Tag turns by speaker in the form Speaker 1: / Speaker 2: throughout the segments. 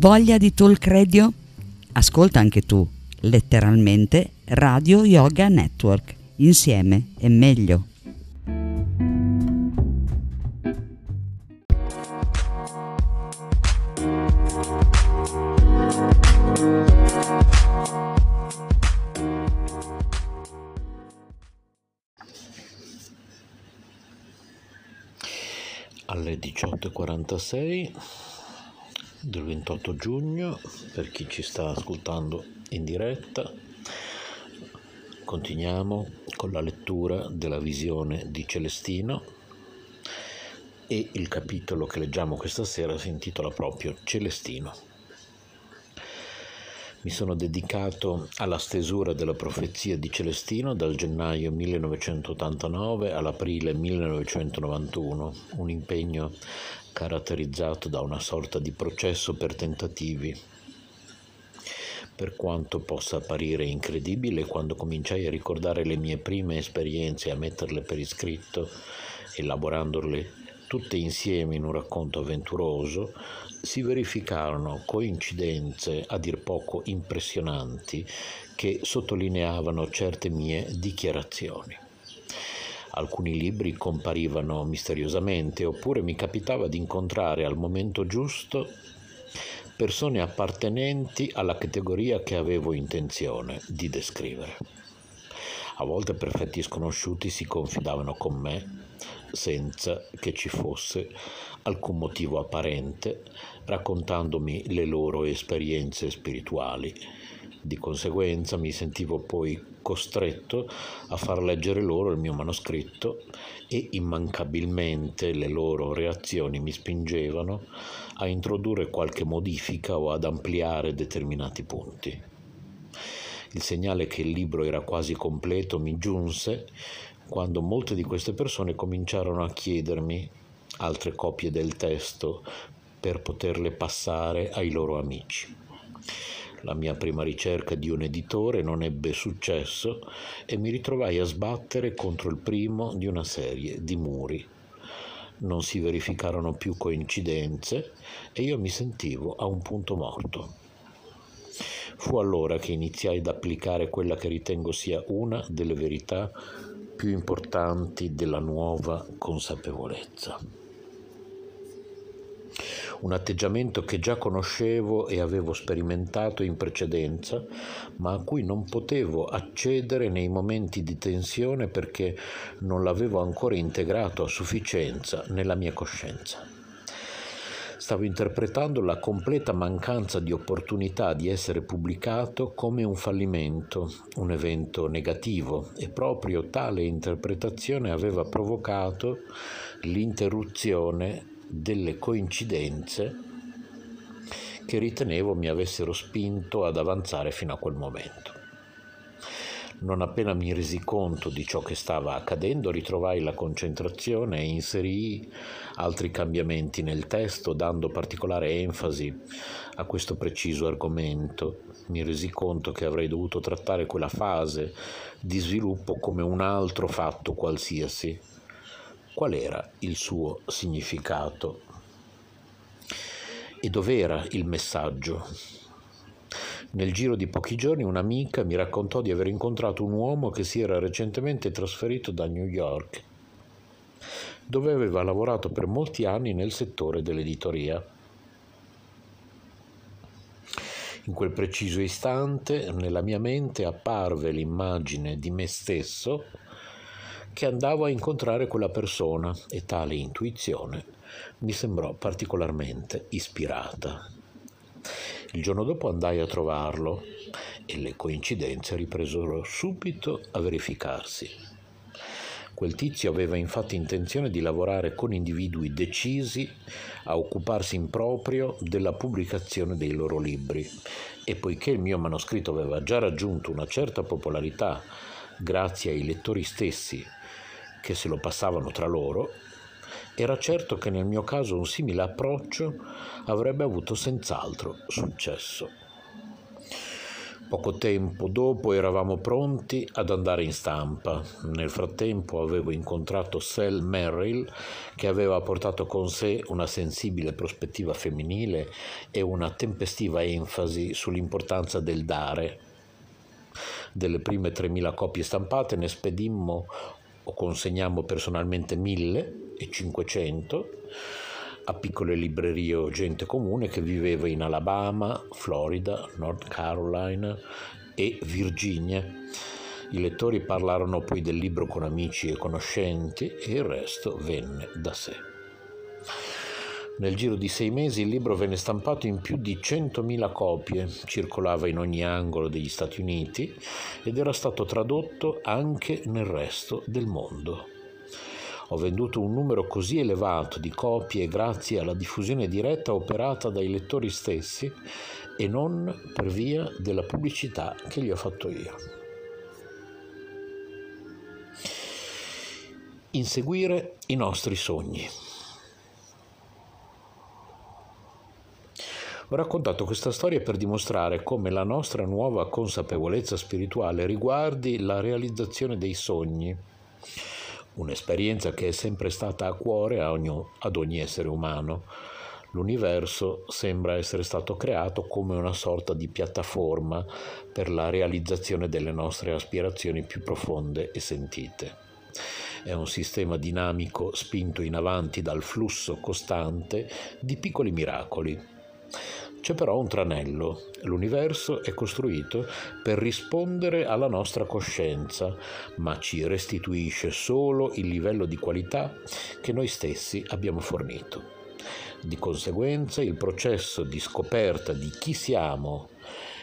Speaker 1: Voglia di talk radio? Ascolta anche tu, letteralmente Radio Yoga Network. Insieme è meglio.
Speaker 2: alle 18.46 del 28 giugno per chi ci sta ascoltando in diretta. Continuiamo con la lettura della visione di Celestino e il capitolo che leggiamo questa sera si intitola proprio Celestino. Mi sono dedicato alla stesura della profezia di Celestino dal gennaio 1989 all'aprile 1991, un impegno caratterizzato da una sorta di processo per tentativi. Per quanto possa apparire incredibile, quando cominciai a ricordare le mie prime esperienze e a metterle per iscritto, elaborandole tutte insieme in un racconto avventuroso, si verificarono coincidenze a dir poco impressionanti che sottolineavano certe mie dichiarazioni. Alcuni libri comparivano misteriosamente oppure mi capitava di incontrare al momento giusto persone appartenenti alla categoria che avevo intenzione di descrivere. A volte perfetti sconosciuti si confidavano con me senza che ci fosse alcun motivo apparente, raccontandomi le loro esperienze spirituali. Di conseguenza mi sentivo poi costretto a far leggere loro il mio manoscritto e immancabilmente le loro reazioni mi spingevano a introdurre qualche modifica o ad ampliare determinati punti. Il segnale che il libro era quasi completo mi giunse quando molte di queste persone cominciarono a chiedermi altre copie del testo per poterle passare ai loro amici. La mia prima ricerca di un editore non ebbe successo e mi ritrovai a sbattere contro il primo di una serie di muri. Non si verificarono più coincidenze e io mi sentivo a un punto morto. Fu allora che iniziai ad applicare quella che ritengo sia una delle verità più importanti della nuova consapevolezza. Un atteggiamento che già conoscevo e avevo sperimentato in precedenza, ma a cui non potevo accedere nei momenti di tensione perché non l'avevo ancora integrato a sufficienza nella mia coscienza. Stavo interpretando la completa mancanza di opportunità di essere pubblicato come un fallimento, un evento negativo e proprio tale interpretazione aveva provocato l'interruzione delle coincidenze che ritenevo mi avessero spinto ad avanzare fino a quel momento. Non appena mi resi conto di ciò che stava accadendo, ritrovai la concentrazione e inserii altri cambiamenti nel testo, dando particolare enfasi a questo preciso argomento. Mi resi conto che avrei dovuto trattare quella fase di sviluppo come un altro fatto qualsiasi. Qual era il suo significato? E dov'era il messaggio? Nel giro di pochi giorni un'amica mi raccontò di aver incontrato un uomo che si era recentemente trasferito da New York, dove aveva lavorato per molti anni nel settore dell'editoria. In quel preciso istante nella mia mente apparve l'immagine di me stesso che andavo a incontrare quella persona e tale intuizione mi sembrò particolarmente ispirata. Il giorno dopo andai a trovarlo e le coincidenze ripresero subito a verificarsi. Quel tizio aveva infatti intenzione di lavorare con individui decisi a occuparsi in proprio della pubblicazione dei loro libri e poiché il mio manoscritto aveva già raggiunto una certa popolarità grazie ai lettori stessi che se lo passavano tra loro, era certo che nel mio caso un simile approccio avrebbe avuto senz'altro successo. Poco tempo dopo eravamo pronti ad andare in stampa. Nel frattempo avevo incontrato Sel Merrill che aveva portato con sé una sensibile prospettiva femminile e una tempestiva enfasi sull'importanza del dare. Delle prime 3.000 copie stampate ne spedimmo o consegnammo personalmente 1.500 a piccole librerie o gente comune che viveva in Alabama, Florida, North Carolina e Virginia. I lettori parlarono poi del libro con amici e conoscenti e il resto venne da sé. Nel giro di sei mesi il libro venne stampato in più di 100.000 copie, circolava in ogni angolo degli Stati Uniti ed era stato tradotto anche nel resto del mondo. Ho venduto un numero così elevato di copie grazie alla diffusione diretta operata dai lettori stessi e non per via della pubblicità che gli ho fatto io. Inseguire i nostri sogni. Ho raccontato questa storia per dimostrare come la nostra nuova consapevolezza spirituale riguardi la realizzazione dei sogni un'esperienza che è sempre stata a cuore ad ogni essere umano. L'universo sembra essere stato creato come una sorta di piattaforma per la realizzazione delle nostre aspirazioni più profonde e sentite. È un sistema dinamico spinto in avanti dal flusso costante di piccoli miracoli c'è però un tranello. L'universo è costruito per rispondere alla nostra coscienza, ma ci restituisce solo il livello di qualità che noi stessi abbiamo fornito. Di conseguenza il processo di scoperta di chi siamo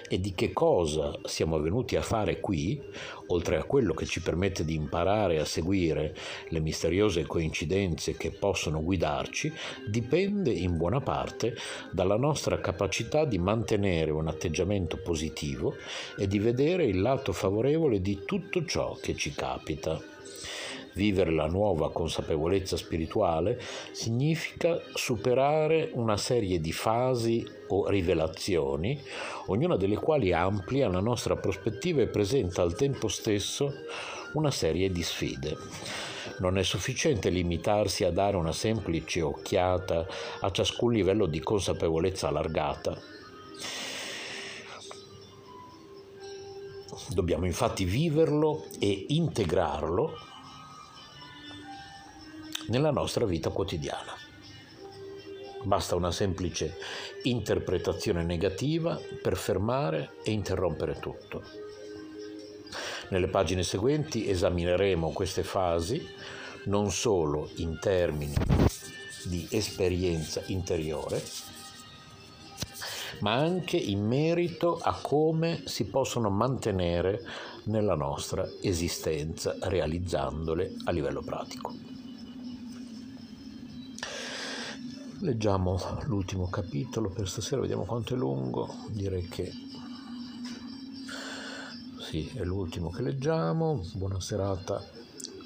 Speaker 2: e di che cosa siamo venuti a fare qui, oltre a quello che ci permette di imparare a seguire le misteriose coincidenze che possono guidarci, dipende in buona parte dalla nostra capacità di mantenere un atteggiamento positivo e di vedere il lato favorevole di tutto ciò che ci capita. Vivere la nuova consapevolezza spirituale significa superare una serie di fasi o rivelazioni, ognuna delle quali amplia la nostra prospettiva e presenta al tempo stesso una serie di sfide. Non è sufficiente limitarsi a dare una semplice occhiata a ciascun livello di consapevolezza allargata. Dobbiamo infatti viverlo e integrarlo nella nostra vita quotidiana. Basta una semplice interpretazione negativa per fermare e interrompere tutto. Nelle pagine seguenti esamineremo queste fasi non solo in termini di esperienza interiore, ma anche in merito a come si possono mantenere nella nostra esistenza realizzandole a livello pratico. Leggiamo l'ultimo capitolo per stasera, vediamo quanto è lungo, direi che sì, è l'ultimo che leggiamo. Buona serata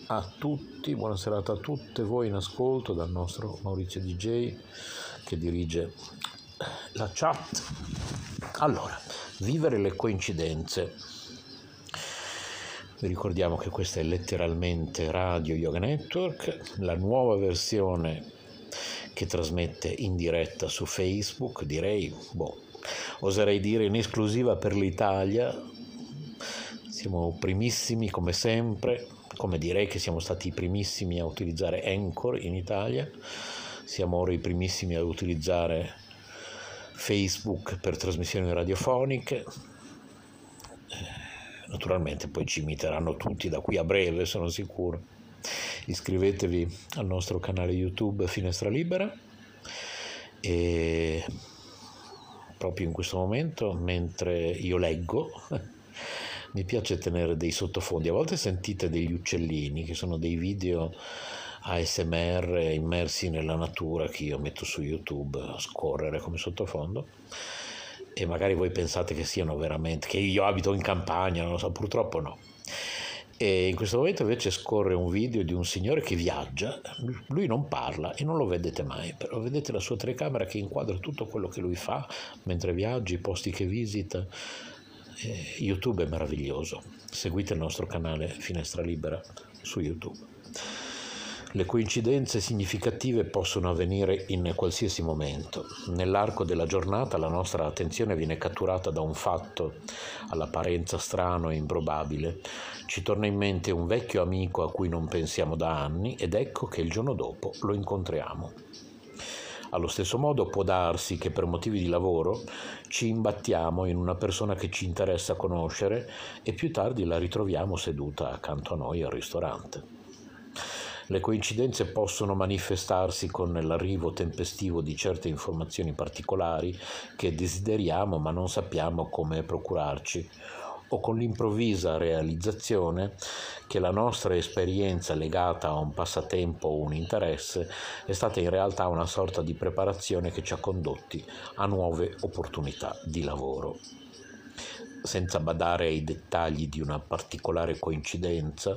Speaker 2: a tutti, buona serata a tutte voi in ascolto dal nostro Maurizio DJ che dirige la chat. Allora, vivere le coincidenze. Vi ricordiamo che questa è letteralmente Radio Yoga Network, la nuova versione che trasmette in diretta su Facebook, direi, boh, oserei dire in esclusiva per l'Italia. Siamo primissimi come sempre, come direi che siamo stati i primissimi a utilizzare Anchor in Italia, siamo ora i primissimi a utilizzare Facebook per trasmissioni radiofoniche. Eh, naturalmente poi ci imiteranno tutti da qui a breve, sono sicuro iscrivetevi al nostro canale YouTube Finestra Libera. E proprio in questo momento mentre io leggo mi piace tenere dei sottofondi, a volte sentite degli uccellini che sono dei video ASMR immersi nella natura che io metto su YouTube a scorrere come sottofondo. E magari voi pensate che siano veramente che io abito in campagna, non lo so, purtroppo no e in questo momento invece scorre un video di un signore che viaggia, lui non parla e non lo vedete mai, però vedete la sua telecamera che inquadra tutto quello che lui fa mentre viaggia, i posti che visita YouTube è meraviglioso. Seguite il nostro canale Finestra Libera su YouTube. Le coincidenze significative possono avvenire in qualsiasi momento. Nell'arco della giornata la nostra attenzione viene catturata da un fatto all'apparenza strano e improbabile. Ci torna in mente un vecchio amico a cui non pensiamo da anni ed ecco che il giorno dopo lo incontriamo. Allo stesso modo può darsi che per motivi di lavoro ci imbattiamo in una persona che ci interessa conoscere e più tardi la ritroviamo seduta accanto a noi al ristorante. Le coincidenze possono manifestarsi con l'arrivo tempestivo di certe informazioni particolari che desideriamo ma non sappiamo come procurarci o con l'improvvisa realizzazione che la nostra esperienza legata a un passatempo o un interesse è stata in realtà una sorta di preparazione che ci ha condotti a nuove opportunità di lavoro. Senza badare ai dettagli di una particolare coincidenza,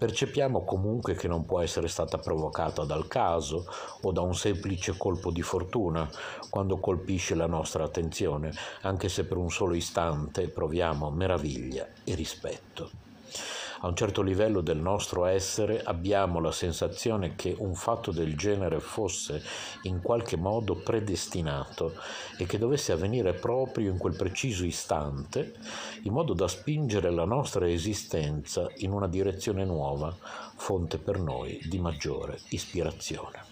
Speaker 2: percepiamo comunque che non può essere stata provocata dal caso o da un semplice colpo di fortuna quando colpisce la nostra attenzione, anche se per un solo istante proviamo meraviglia e rispetto a un certo livello del nostro essere abbiamo la sensazione che un fatto del genere fosse in qualche modo predestinato e che dovesse avvenire proprio in quel preciso istante, in modo da spingere la nostra esistenza in una direzione nuova, fonte per noi di maggiore ispirazione.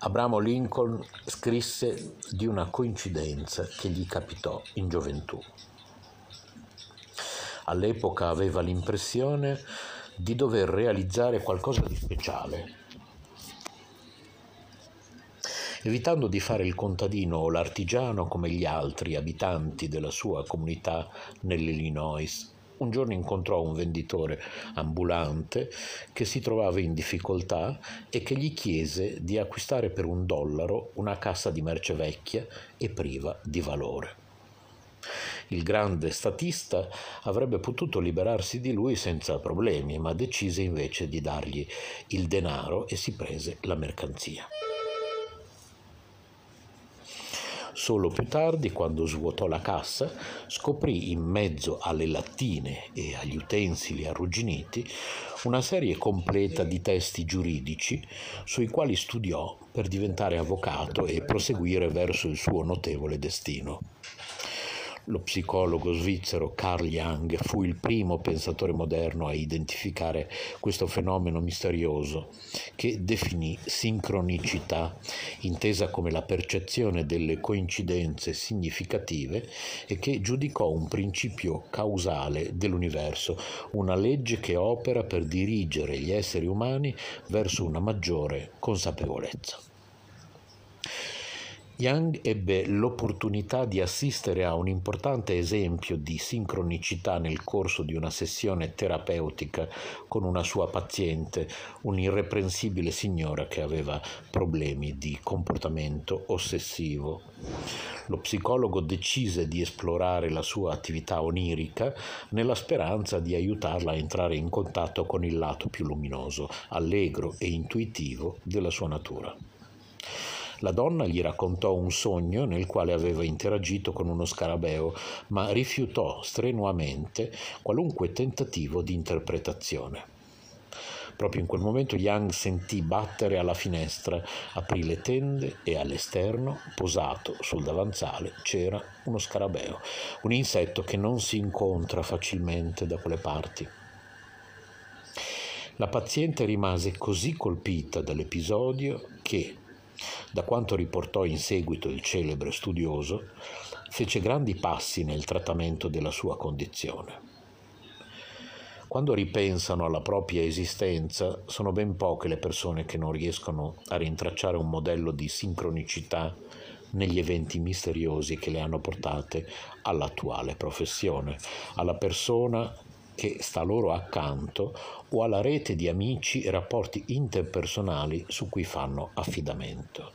Speaker 2: Abramo Lincoln scrisse di una coincidenza che gli capitò in gioventù all'epoca aveva l'impressione di dover realizzare qualcosa di speciale. Evitando di fare il contadino o l'artigiano come gli altri abitanti della sua comunità nell'Illinois, un giorno incontrò un venditore ambulante che si trovava in difficoltà e che gli chiese di acquistare per un dollaro una cassa di merce vecchia e priva di valore. Il grande statista avrebbe potuto liberarsi di lui senza problemi, ma decise invece di dargli il denaro e si prese la mercanzia. Solo più tardi, quando svuotò la cassa, scoprì in mezzo alle lattine e agli utensili arrugginiti una serie completa di testi giuridici sui quali studiò per diventare avvocato e proseguire verso il suo notevole destino. Lo psicologo svizzero Carl Jung fu il primo pensatore moderno a identificare questo fenomeno misterioso che definì sincronicità, intesa come la percezione delle coincidenze significative e che giudicò un principio causale dell'universo, una legge che opera per dirigere gli esseri umani verso una maggiore consapevolezza. Young ebbe l'opportunità di assistere a un importante esempio di sincronicità nel corso di una sessione terapeutica con una sua paziente, un'irreprensibile signora che aveva problemi di comportamento ossessivo. Lo psicologo decise di esplorare la sua attività onirica nella speranza di aiutarla a entrare in contatto con il lato più luminoso, allegro e intuitivo della sua natura. La donna gli raccontò un sogno nel quale aveva interagito con uno scarabeo, ma rifiutò strenuamente qualunque tentativo di interpretazione. Proprio in quel momento Yang sentì battere alla finestra, aprì le tende e all'esterno, posato sul davanzale, c'era uno scarabeo, un insetto che non si incontra facilmente da quelle parti. La paziente rimase così colpita dall'episodio che, da quanto riportò in seguito il celebre studioso, fece grandi passi nel trattamento della sua condizione. Quando ripensano alla propria esistenza, sono ben poche le persone che non riescono a rintracciare un modello di sincronicità negli eventi misteriosi che le hanno portate all'attuale professione, alla persona che sta loro accanto o alla rete di amici e rapporti interpersonali su cui fanno affidamento.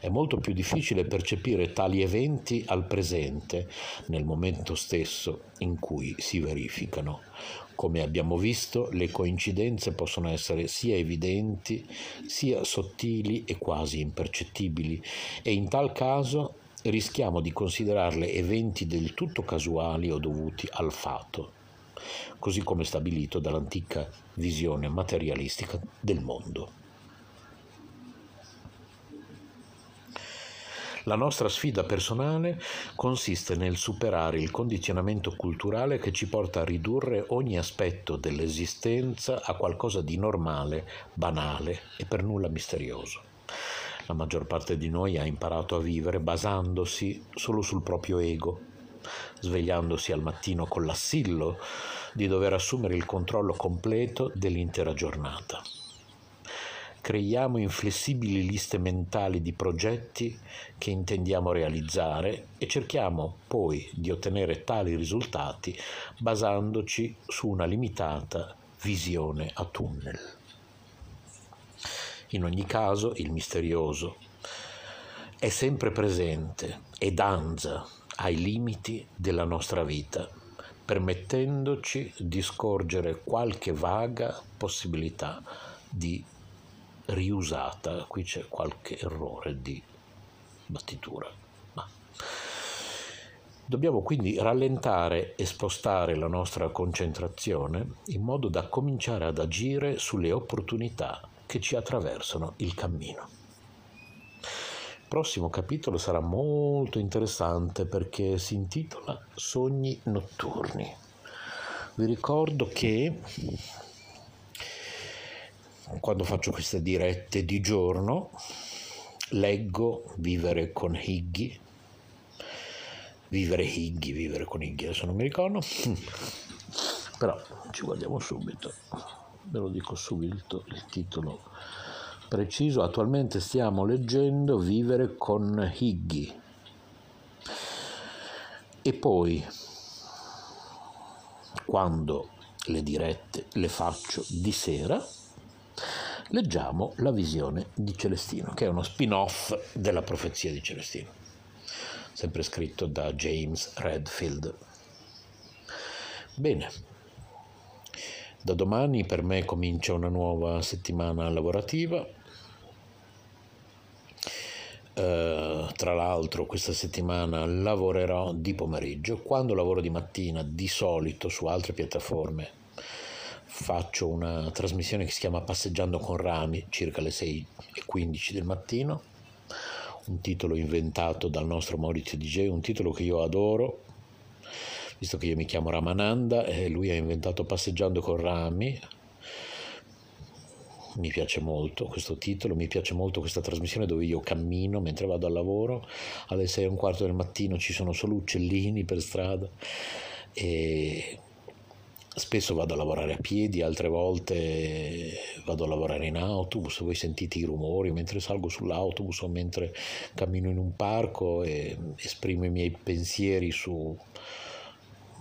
Speaker 2: È molto più difficile percepire tali eventi al presente, nel momento stesso in cui si verificano. Come abbiamo visto, le coincidenze possono essere sia evidenti, sia sottili e quasi impercettibili e in tal caso rischiamo di considerarle eventi del tutto casuali o dovuti al fato, così come stabilito dall'antica visione materialistica del mondo. La nostra sfida personale consiste nel superare il condizionamento culturale che ci porta a ridurre ogni aspetto dell'esistenza a qualcosa di normale, banale e per nulla misterioso. La maggior parte di noi ha imparato a vivere basandosi solo sul proprio ego, svegliandosi al mattino con l'assillo di dover assumere il controllo completo dell'intera giornata creiamo inflessibili liste mentali di progetti che intendiamo realizzare e cerchiamo poi di ottenere tali risultati basandoci su una limitata visione a tunnel. In ogni caso il misterioso è sempre presente e danza ai limiti della nostra vita, permettendoci di scorgere qualche vaga possibilità di riusata, qui c'è qualche errore di battitura. Dobbiamo quindi rallentare e spostare la nostra concentrazione in modo da cominciare ad agire sulle opportunità che ci attraversano il cammino. Prossimo capitolo sarà molto interessante perché si intitola Sogni notturni. Vi ricordo che quando faccio queste dirette di giorno leggo Vivere con Higgy, Vivere Higgy, Vivere con Higgy, adesso non mi ricordo, però ci guardiamo subito, ve lo dico subito il titolo preciso, attualmente stiamo leggendo Vivere con Higgy e poi quando le dirette le faccio di sera leggiamo la visione di Celestino, che è uno spin-off della profezia di Celestino, sempre scritto da James Redfield. Bene, da domani per me comincia una nuova settimana lavorativa. Uh, tra l'altro questa settimana lavorerò di pomeriggio, quando lavoro di mattina di solito su altre piattaforme faccio una trasmissione che si chiama Passeggiando con rami, circa le 6.15 del mattino, un titolo inventato dal nostro Maurizio DJ, un titolo che io adoro, visto che io mi chiamo Ramananda e lui ha inventato Passeggiando con rami. Mi piace molto questo titolo, mi piace molto questa trasmissione dove io cammino mentre vado al lavoro, alle 6 e un quarto del mattino ci sono solo uccellini per strada e Spesso vado a lavorare a piedi, altre volte vado a lavorare in autobus, voi sentite i rumori mentre salgo sull'autobus o mentre cammino in un parco e esprimo i miei pensieri su,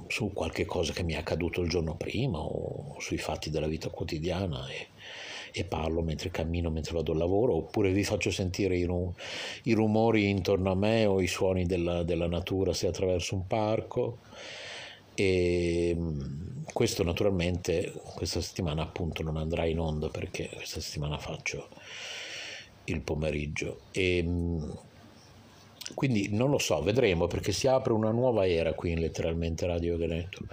Speaker 2: su qualche cosa che mi è accaduto il giorno prima o sui fatti della vita quotidiana e, e parlo mentre cammino, mentre vado al lavoro, oppure vi faccio sentire i, rum- i rumori intorno a me o i suoni della, della natura se attraverso un parco. E questo naturalmente questa settimana appunto non andrà in onda perché questa settimana faccio il pomeriggio e quindi non lo so, vedremo perché si apre una nuova era qui in letteralmente Radio Veneto.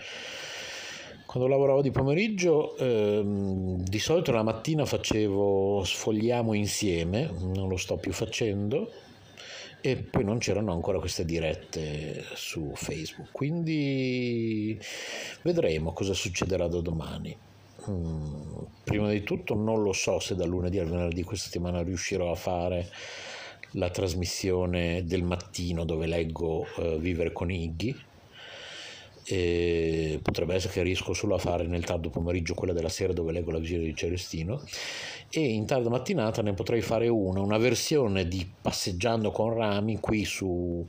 Speaker 2: Quando lavoravo di pomeriggio, ehm, di solito la mattina facevo sfogliamo insieme, non lo sto più facendo, e poi non c'erano ancora queste dirette su Facebook, quindi vedremo cosa succederà da domani. Hmm, prima di tutto non lo so se da lunedì al venerdì questa settimana riuscirò a fare la trasmissione del mattino dove leggo uh, Vivere con Iggy e potrebbe essere che riesco solo a fare nel tardo pomeriggio quella della sera dove leggo la visione di Celestino e in tarda mattinata ne potrei fare una, una versione di Passeggiando con Rami qui su,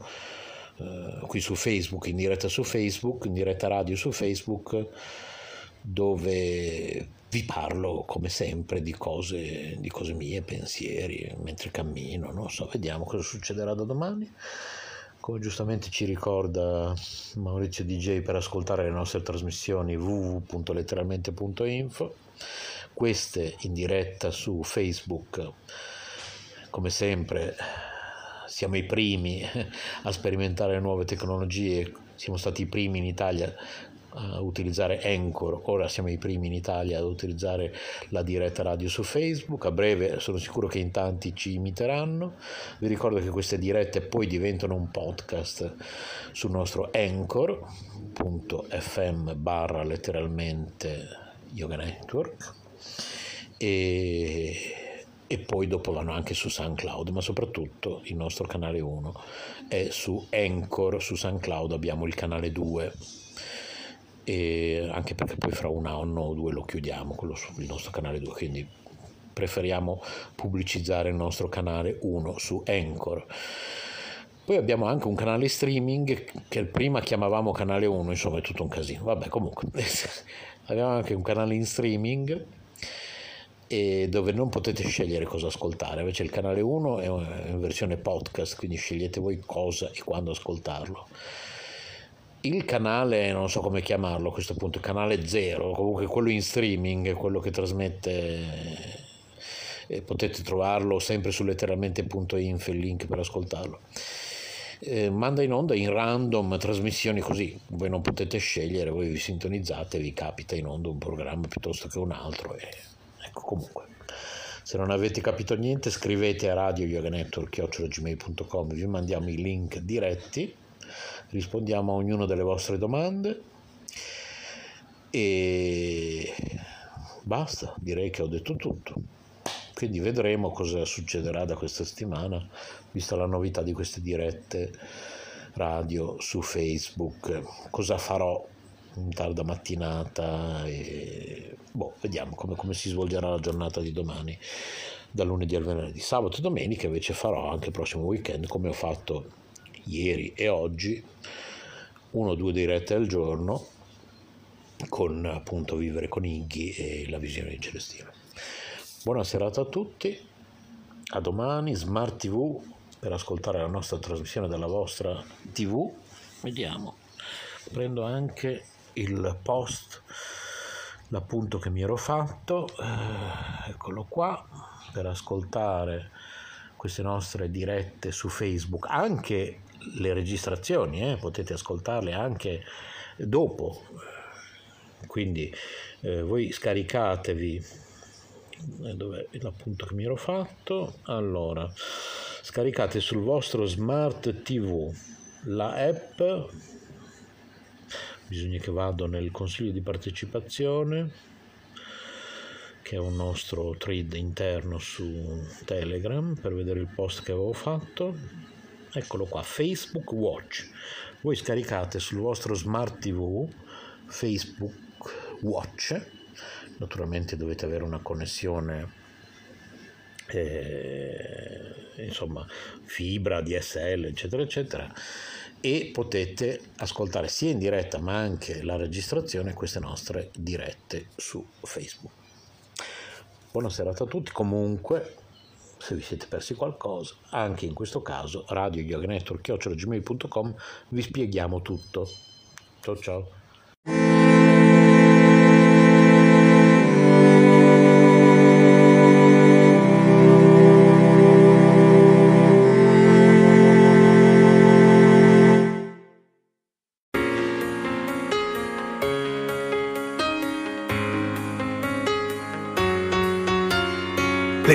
Speaker 2: uh, qui su Facebook, in diretta su Facebook, in diretta radio su Facebook, dove vi parlo come sempre di cose, di cose mie, pensieri, mentre cammino, non so, vediamo cosa succederà da domani. Come giustamente ci ricorda Maurizio DJ per ascoltare le nostre trasmissioni www.letteralmente.info, queste in diretta su Facebook, come sempre siamo i primi a sperimentare nuove tecnologie, siamo stati i primi in Italia a utilizzare Anchor, ora siamo i primi in Italia ad utilizzare la diretta radio su Facebook, a breve sono sicuro che in tanti ci imiteranno, vi ricordo che queste dirette poi diventano un podcast sul nostro anchor.fm barra letteralmente yoga network. E e poi dopo vanno anche su SoundCloud, ma soprattutto il nostro canale 1 è su Anchor, su SoundCloud abbiamo il canale 2 e anche perché poi fra un anno o due lo chiudiamo, quello sul nostro canale 2, quindi preferiamo pubblicizzare il nostro canale 1 su Anchor. Poi abbiamo anche un canale streaming che prima chiamavamo canale 1, insomma è tutto un casino. Vabbè, comunque abbiamo anche un canale in streaming dove non potete scegliere cosa ascoltare, invece il canale 1 è in versione podcast, quindi scegliete voi cosa e quando ascoltarlo. Il canale, non so come chiamarlo a questo punto, canale 0, comunque quello in streaming, quello che trasmette, eh, potete trovarlo sempre su letteralmente.info il link per ascoltarlo. Eh, manda in onda in random trasmissioni così, voi non potete scegliere, voi vi sintonizzate, vi capita in onda un programma piuttosto che un altro. E Ecco, comunque, se non avete capito niente scrivete a radioyoganetwork.gmail.com, vi mandiamo i link diretti, rispondiamo a ognuna delle vostre domande e basta, direi che ho detto tutto. Quindi vedremo cosa succederà da questa settimana, vista la novità di queste dirette radio su Facebook, cosa farò in tarda mattinata e boh, vediamo come, come, si svolgerà la giornata di domani, da lunedì al venerdì. Sabato e domenica invece farò anche il prossimo weekend come ho fatto ieri e oggi, uno o due dirette al giorno con appunto Vivere con Iggy e la visione di Celestino. Buona serata a tutti, a domani, Smart TV per ascoltare la nostra trasmissione dalla vostra TV. Vediamo, prendo anche il post, l'appunto che mi ero fatto, eh, eccolo qua, per ascoltare queste nostre dirette su Facebook, anche le registrazioni, eh, potete ascoltarle anche dopo, quindi eh, voi scaricatevi, eh, dov'è l'appunto che mi ero fatto? Allora, scaricate sul vostro smart TV la app. Bisogna che vado nel consiglio di partecipazione che è un nostro thread interno su Telegram per vedere il post che avevo fatto eccolo qua Facebook Watch. Voi scaricate sul vostro smart TV Facebook Watch. Naturalmente dovete avere una connessione eh, insomma fibra DSL eccetera eccetera. E potete ascoltare sia in diretta ma anche la registrazione queste nostre dirette su Facebook. Buona serata a tutti, comunque se vi siete persi qualcosa, anche in questo caso radio vi spieghiamo tutto. Ciao ciao.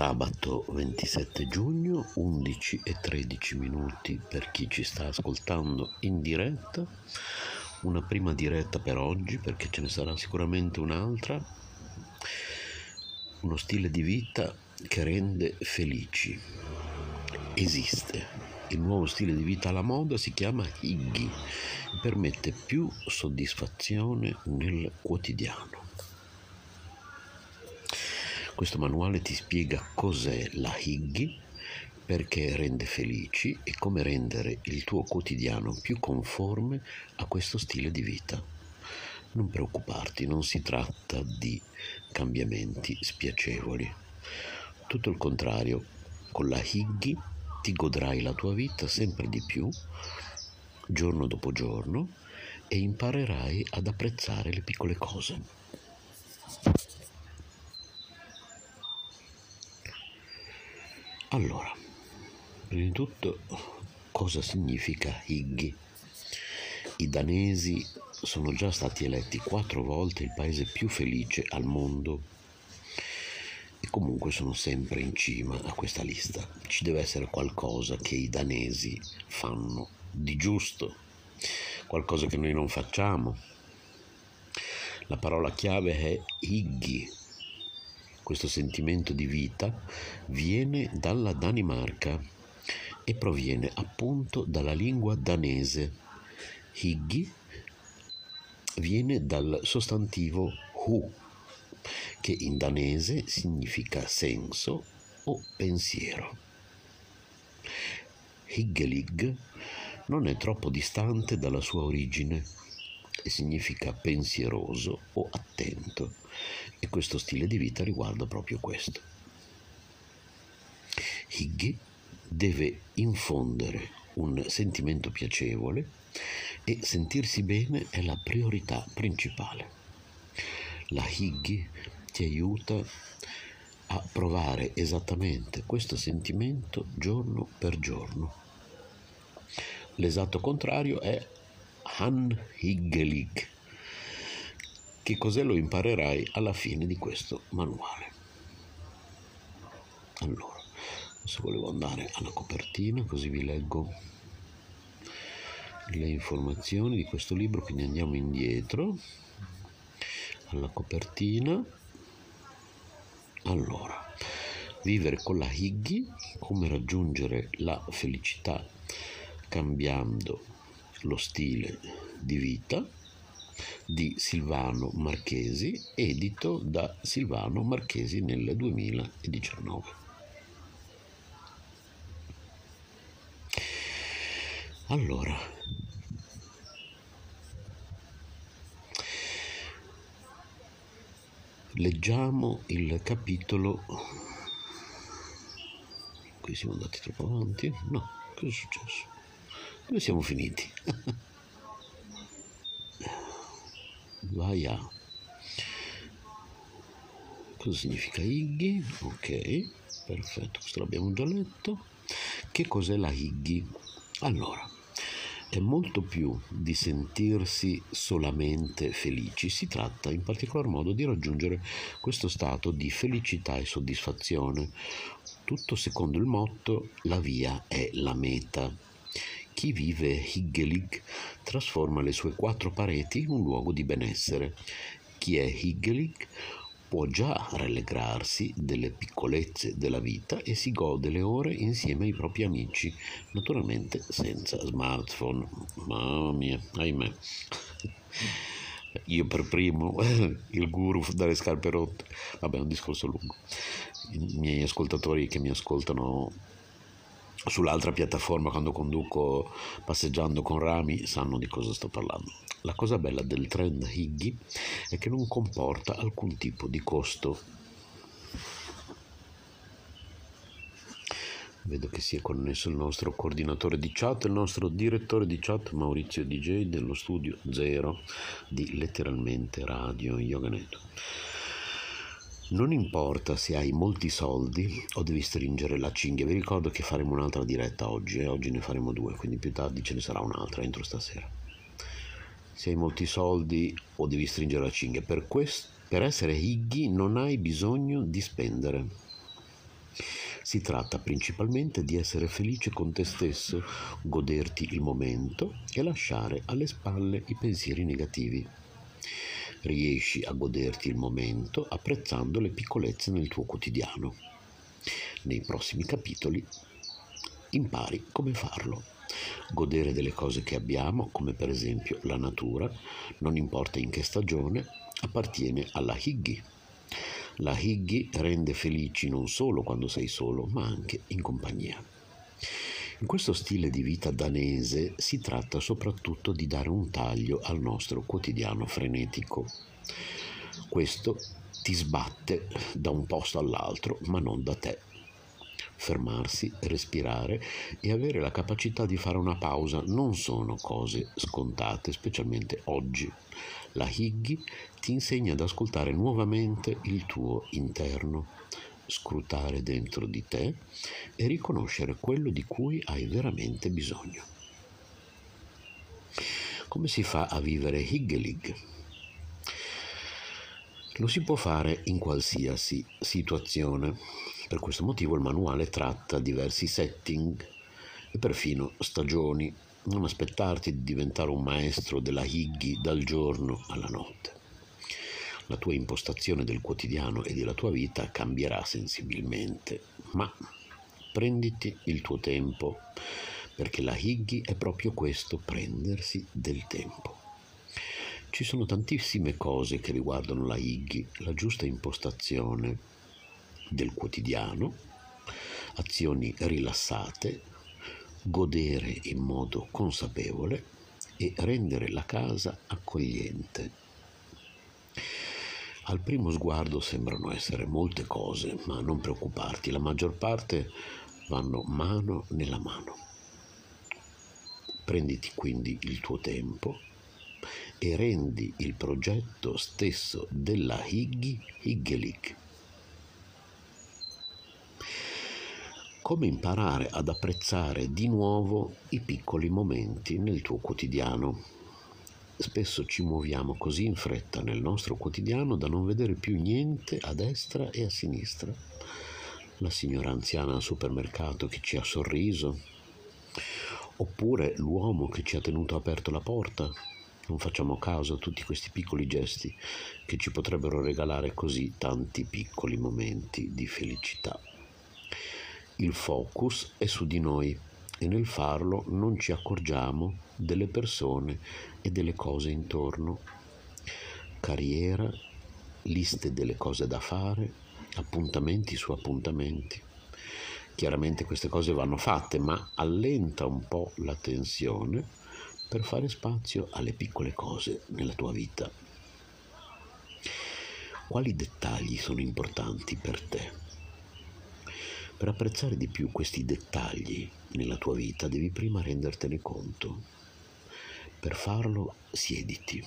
Speaker 2: Sabato 27 giugno, 11 e 13 minuti per chi ci sta ascoltando in diretta. Una prima diretta per oggi perché ce ne sarà sicuramente un'altra. Uno stile di vita che rende felici. Esiste. Il nuovo stile di vita alla moda si chiama Higgy permette più soddisfazione nel quotidiano. Questo manuale ti spiega cos'è la Higgy, perché rende felici e come rendere il tuo quotidiano più conforme a questo stile di vita. Non preoccuparti, non si tratta di cambiamenti spiacevoli. Tutto il contrario, con la Higgy ti godrai la tua vita sempre di più, giorno dopo giorno, e imparerai ad apprezzare le piccole cose. Allora, prima di tutto, cosa significa Higgy? I danesi sono già stati eletti quattro volte il paese più felice al mondo e comunque sono sempre in cima a questa lista. Ci deve essere qualcosa che i danesi fanno di giusto, qualcosa che noi non facciamo. La parola chiave è Higgy. Questo sentimento di vita viene dalla Danimarca e proviene appunto dalla lingua danese. Higgy viene dal sostantivo hu, che in danese significa senso o pensiero. Higgelig non è troppo distante dalla sua origine e significa pensieroso o attento e questo stile di vita riguarda proprio questo. Higgy deve infondere un sentimento piacevole e sentirsi bene è la priorità principale. La Higgy ti aiuta a provare esattamente questo sentimento giorno per giorno. L'esatto contrario è Hanhiggelig. Che cos'è lo imparerai alla fine di questo manuale. Allora, adesso volevo andare alla copertina così vi leggo le informazioni di questo libro, quindi andiamo indietro alla copertina. Allora, vivere con la Higgy, come raggiungere la felicità cambiando lo stile di vita di Silvano Marchesi, edito da Silvano Marchesi nel 2019. Allora, leggiamo il capitolo. Qui siamo andati troppo avanti? No, cosa è successo? Dove siamo finiti? Vai a. Cosa significa Higgy? Ok, perfetto, questo l'abbiamo già letto. Che cos'è la Higgy? Allora, è molto più di sentirsi solamente felici, si tratta in particolar modo di raggiungere questo stato di felicità e soddisfazione, tutto secondo il motto la via è la meta. Chi vive Higgelig trasforma le sue quattro pareti in un luogo di benessere. Chi è Higgelig può già rallegrarsi delle piccolezze della vita e si gode le ore insieme ai propri amici, naturalmente senza smartphone. Mamma mia, ahimè. Io per primo, il guru dalle scarpe rotte. Vabbè, è un discorso lungo. I miei ascoltatori che mi ascoltano sull'altra piattaforma quando conduco passeggiando con rami sanno di cosa sto parlando. La cosa bella del trend Higgy è che non comporta alcun tipo di costo. Vedo che si è connesso il nostro coordinatore di chat, il nostro direttore di chat Maurizio DJ dello studio Zero di letteralmente Radio Yoganeto. Non importa se hai molti soldi o devi stringere la cinghia, vi ricordo che faremo un'altra diretta oggi e eh? oggi ne faremo due, quindi più tardi ce ne sarà un'altra entro stasera. Se hai molti soldi o devi stringere la cinghia, per, quest- per essere higgy non hai bisogno di spendere. Si tratta principalmente di essere felice con te stesso, goderti il momento e lasciare alle spalle i pensieri negativi riesci a goderti il momento apprezzando le piccolezze nel tuo quotidiano. Nei prossimi capitoli impari come farlo. Godere delle cose che abbiamo, come per esempio la natura, non importa in che stagione, appartiene alla Higgi. La Higgi rende felici non solo quando sei solo, ma anche in compagnia. In questo stile di vita danese si tratta soprattutto di dare un taglio al nostro quotidiano frenetico. Questo ti sbatte da un posto all'altro, ma non da te. Fermarsi, respirare e avere la capacità di fare una pausa non sono cose scontate, specialmente oggi. La Higgi ti insegna ad ascoltare nuovamente il tuo interno, scrutare dentro di te e riconoscere quello di cui hai veramente bisogno. Come si fa a vivere Higgelig? Lo si può fare in qualsiasi situazione. Per questo motivo il manuale tratta diversi setting e perfino stagioni. Non aspettarti di diventare un maestro della Higgi dal giorno alla notte. La tua impostazione del quotidiano e della tua vita cambierà sensibilmente, ma prenditi il tuo tempo, perché la Higgi è proprio questo, prendersi del tempo. Ci sono tantissime cose che riguardano la Higgi, la giusta impostazione del quotidiano, azioni rilassate, godere in modo consapevole e rendere la casa accogliente. Al primo sguardo sembrano essere molte cose, ma non preoccuparti, la maggior parte vanno mano nella mano. Prenditi quindi il tuo tempo e rendi il progetto stesso della Higgi Higgelig. Come imparare ad apprezzare di nuovo i piccoli momenti nel tuo quotidiano. Spesso ci muoviamo così in fretta nel nostro quotidiano da non vedere più niente a destra e a sinistra. La signora anziana al supermercato che ci ha sorriso, oppure l'uomo che ci ha tenuto aperto la porta non facciamo caso a tutti questi piccoli gesti che ci potrebbero regalare così tanti piccoli momenti di felicità. Il focus è su di noi e nel farlo non ci accorgiamo delle persone e delle cose intorno. Carriera, liste delle cose da fare, appuntamenti su appuntamenti. Chiaramente queste cose vanno fatte, ma allenta un po' la tensione per fare spazio alle piccole cose nella tua vita. Quali dettagli sono importanti per te? Per apprezzare di più questi dettagli nella tua vita devi prima rendertene conto. Per farlo siediti,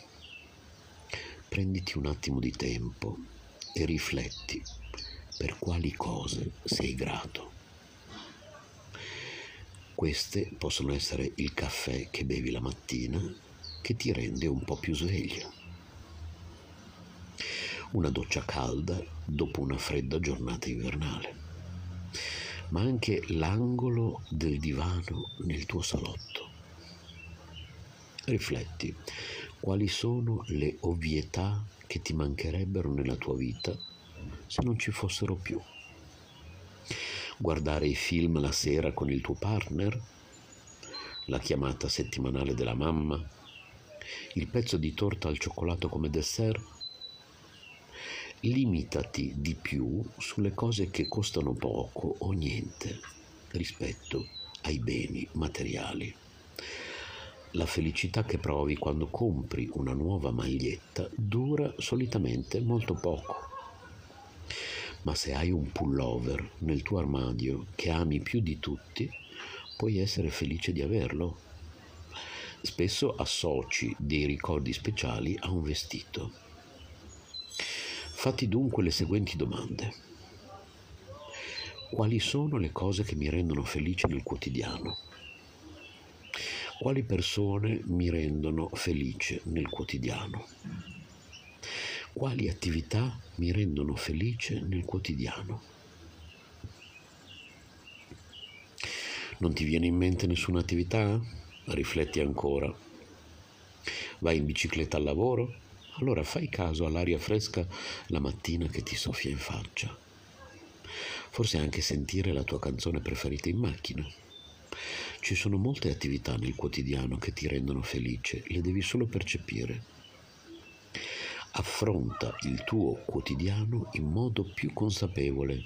Speaker 2: prenditi un attimo di tempo e rifletti per quali cose sei grato. Queste possono essere il caffè che bevi la mattina che ti rende un po' più sveglio, una doccia calda dopo una fredda giornata invernale, ma anche l'angolo del divano nel tuo salotto. Rifletti quali sono le ovvietà che ti mancherebbero nella tua vita se non ci fossero più guardare i film la sera con il tuo partner, la chiamata settimanale della mamma, il pezzo di torta al cioccolato come dessert. Limitati di più sulle cose che costano poco o niente rispetto ai beni materiali. La felicità che provi quando compri una nuova maglietta dura solitamente molto poco ma se hai un pullover nel tuo armadio che ami più di tutti, puoi essere felice di averlo. Spesso associ dei ricordi speciali a un vestito. Fatti dunque le seguenti domande. Quali sono le cose che mi rendono felice nel quotidiano? Quali persone mi rendono felice nel quotidiano? Quali attività mi rendono felice nel quotidiano? Non ti viene in mente nessuna attività? Rifletti ancora. Vai in bicicletta al lavoro? Allora fai caso all'aria fresca la mattina che ti soffia in faccia. Forse anche sentire la tua canzone preferita in macchina. Ci sono molte attività nel quotidiano che ti rendono felice, le devi solo percepire. Affronta il tuo quotidiano in modo più consapevole.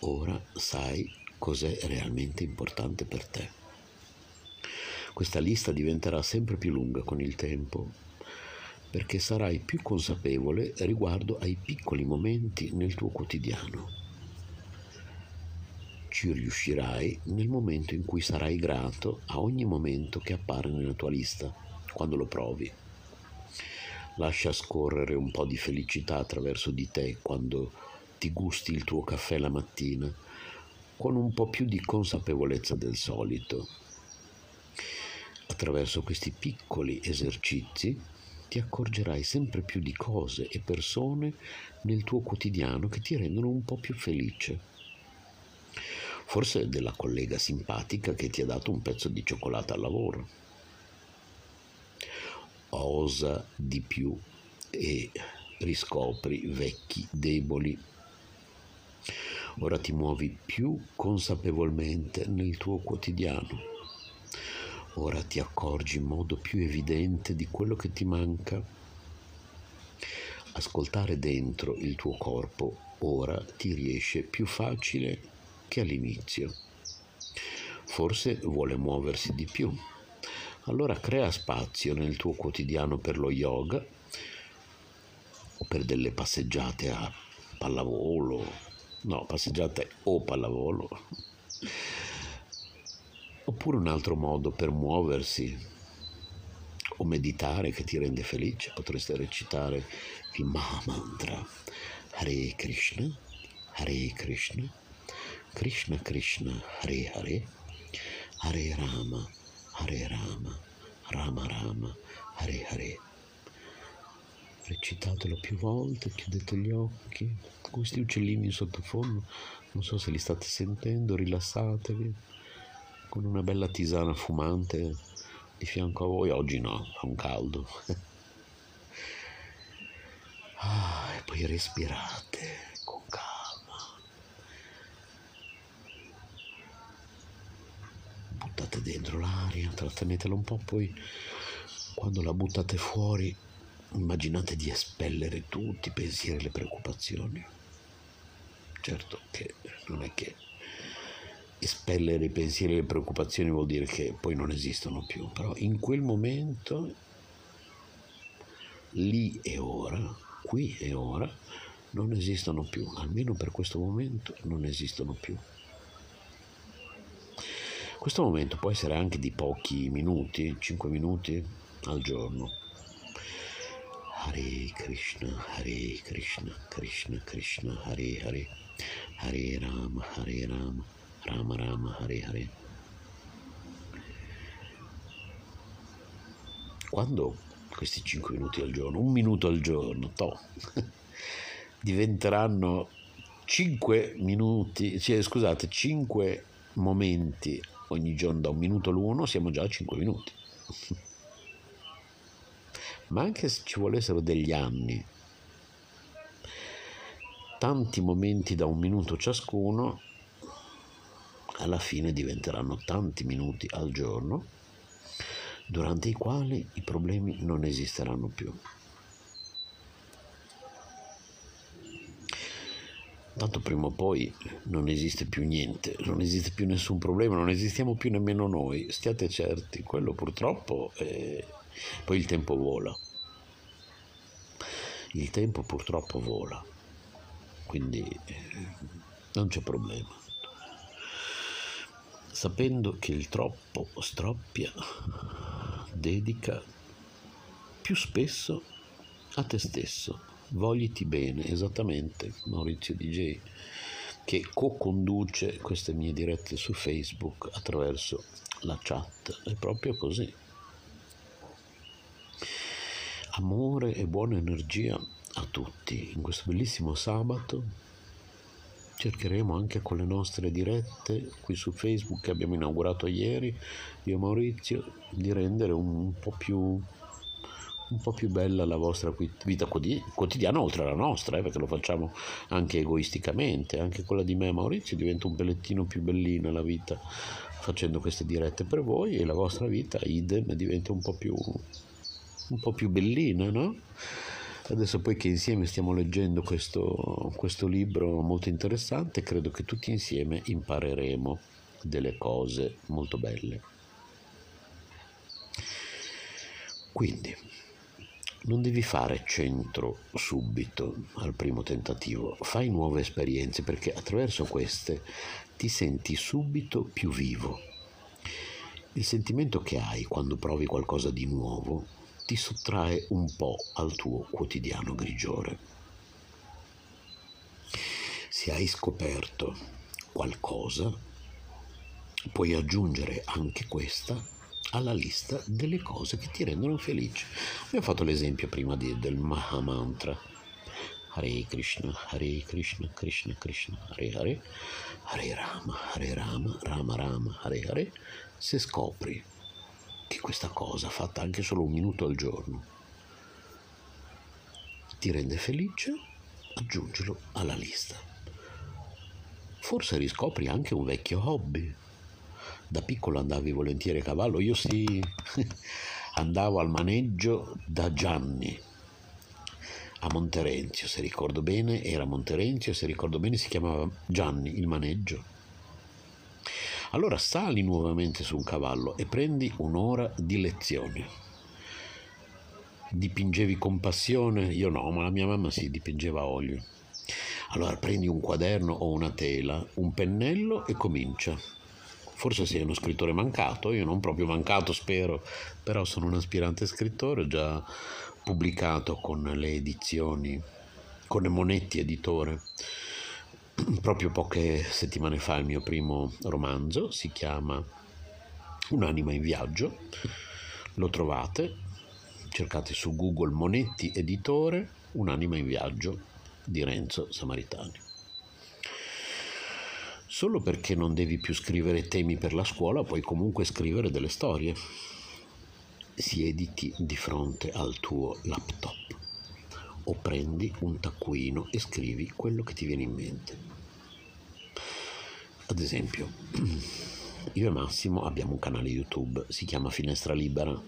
Speaker 2: Ora sai cos'è realmente importante per te. Questa lista diventerà sempre più lunga con il tempo perché sarai più consapevole riguardo ai piccoli momenti nel tuo quotidiano ci riuscirai nel momento in cui sarai grato a ogni momento che appare nella tua lista, quando lo provi. Lascia scorrere un po' di felicità attraverso di te quando ti gusti il tuo caffè la mattina, con un po' più di consapevolezza del solito. Attraverso questi piccoli esercizi ti accorgerai sempre più di cose e persone nel tuo quotidiano che ti rendono un po' più felice forse della collega simpatica che ti ha dato un pezzo di cioccolata al lavoro. Osa di più e riscopri vecchi deboli. Ora ti muovi più consapevolmente nel tuo quotidiano. Ora ti accorgi in modo più evidente di quello che ti manca. Ascoltare dentro il tuo corpo ora ti riesce più facile che all'inizio. Forse vuole muoversi di più. Allora crea spazio nel tuo quotidiano per lo yoga o per delle passeggiate a pallavolo, no, passeggiate o pallavolo, oppure un altro modo per muoversi o meditare che ti rende felice, potreste recitare il Maha Mantra Hare Krishna, Hare Krishna, Krishna Krishna Hare Hare Hare Rama Hare Rama Rama Rama Hare Hare. Recitatelo più volte chiudete gli occhi questi uccellini in sottofondo. Non so se li state sentendo rilassatevi con una bella tisana fumante di fianco a voi oggi no fa un caldo ah, e poi respirate buttate dentro l'aria, trattenetela un po', poi quando la buttate fuori immaginate di espellere tutti i pensieri e le preoccupazioni. Certo che non è che espellere i pensieri e le preoccupazioni vuol dire che poi non esistono più, però in quel momento, lì e ora, qui e ora, non esistono più, almeno per questo momento non esistono più. Questo momento può essere anche di pochi minuti, 5 minuti al giorno. Hare Krishna, Hare Krishna, Krishna Krishna, Hare Hare, Hare Rama, Hare Rama, Rama Rama, Hare Hare. Quando questi 5 minuti al giorno, un minuto al giorno, to, diventeranno 5 minuti, cioè, scusate, 5 momenti ogni giorno da un minuto l'uno siamo già a 5 minuti. Ma anche se ci volessero degli anni, tanti momenti da un minuto ciascuno, alla fine diventeranno tanti minuti al giorno, durante i quali i problemi non esisteranno più. Tanto prima o poi non esiste più niente, non esiste più nessun problema, non esistiamo più nemmeno noi, stiate certi, quello purtroppo è... poi il tempo vola. Il tempo purtroppo vola, quindi eh, non c'è problema. Sapendo che il troppo stroppia, dedica più spesso a te stesso Vogliti bene, esattamente, Maurizio DJ, che co-conduce queste mie dirette su Facebook attraverso la chat. È proprio così. Amore e buona energia a tutti in questo bellissimo sabato. Cercheremo anche con le nostre dirette qui su Facebook che abbiamo inaugurato ieri, io Maurizio, di rendere un po' più un po' più bella la vostra vita quotidiana, oltre alla nostra, eh, perché lo facciamo anche egoisticamente, anche quella di me e Maurizio diventa un pellettino più bellina la vita facendo queste dirette per voi e la vostra vita, idem, diventa un po' più, un po più bellina, no? Adesso poi che insieme stiamo leggendo questo, questo libro molto interessante, credo che tutti insieme impareremo delle cose molto belle. Quindi, non devi fare centro subito al primo tentativo, fai nuove esperienze perché attraverso queste ti senti subito più vivo. Il sentimento che hai quando provi qualcosa di nuovo ti sottrae un po' al tuo quotidiano grigiore. Se hai scoperto qualcosa, puoi aggiungere anche questa alla lista delle cose che ti rendono felice. Abbiamo fatto l'esempio prima di, del Mahamantra. Hare Krishna, Hare Krishna, Krishna Krishna, Hare Hare, Hare Rama, Hare Rama, Rama Rama, Hare Hare. Se scopri che questa cosa, fatta anche solo un minuto al giorno, ti rende felice, aggiungilo alla lista. Forse riscopri anche un vecchio hobby da piccolo andavi volentieri a cavallo, io sì, andavo al maneggio da Gianni a Monterenzio, se ricordo bene, era Monterenzio, se ricordo bene si chiamava Gianni il maneggio. Allora sali nuovamente su un cavallo e prendi un'ora di lezione. Dipingevi con passione? Io no, ma la mia mamma sì, dipingeva a olio. Allora prendi un quaderno o una tela, un pennello e comincia forse sei uno scrittore mancato, io non proprio mancato spero, però sono un aspirante scrittore, già pubblicato con le edizioni, con Monetti Editore, proprio poche settimane fa il mio primo romanzo, si chiama Un'anima in viaggio, lo trovate, cercate su Google Monetti Editore, Un'anima in viaggio di Renzo Samaritani. Solo perché non devi più scrivere temi per la scuola, puoi comunque scrivere delle storie. Siediti di fronte al tuo laptop o prendi un taccuino e scrivi quello che ti viene in mente. Ad esempio, io e Massimo abbiamo un canale YouTube, si chiama Finestra Libera.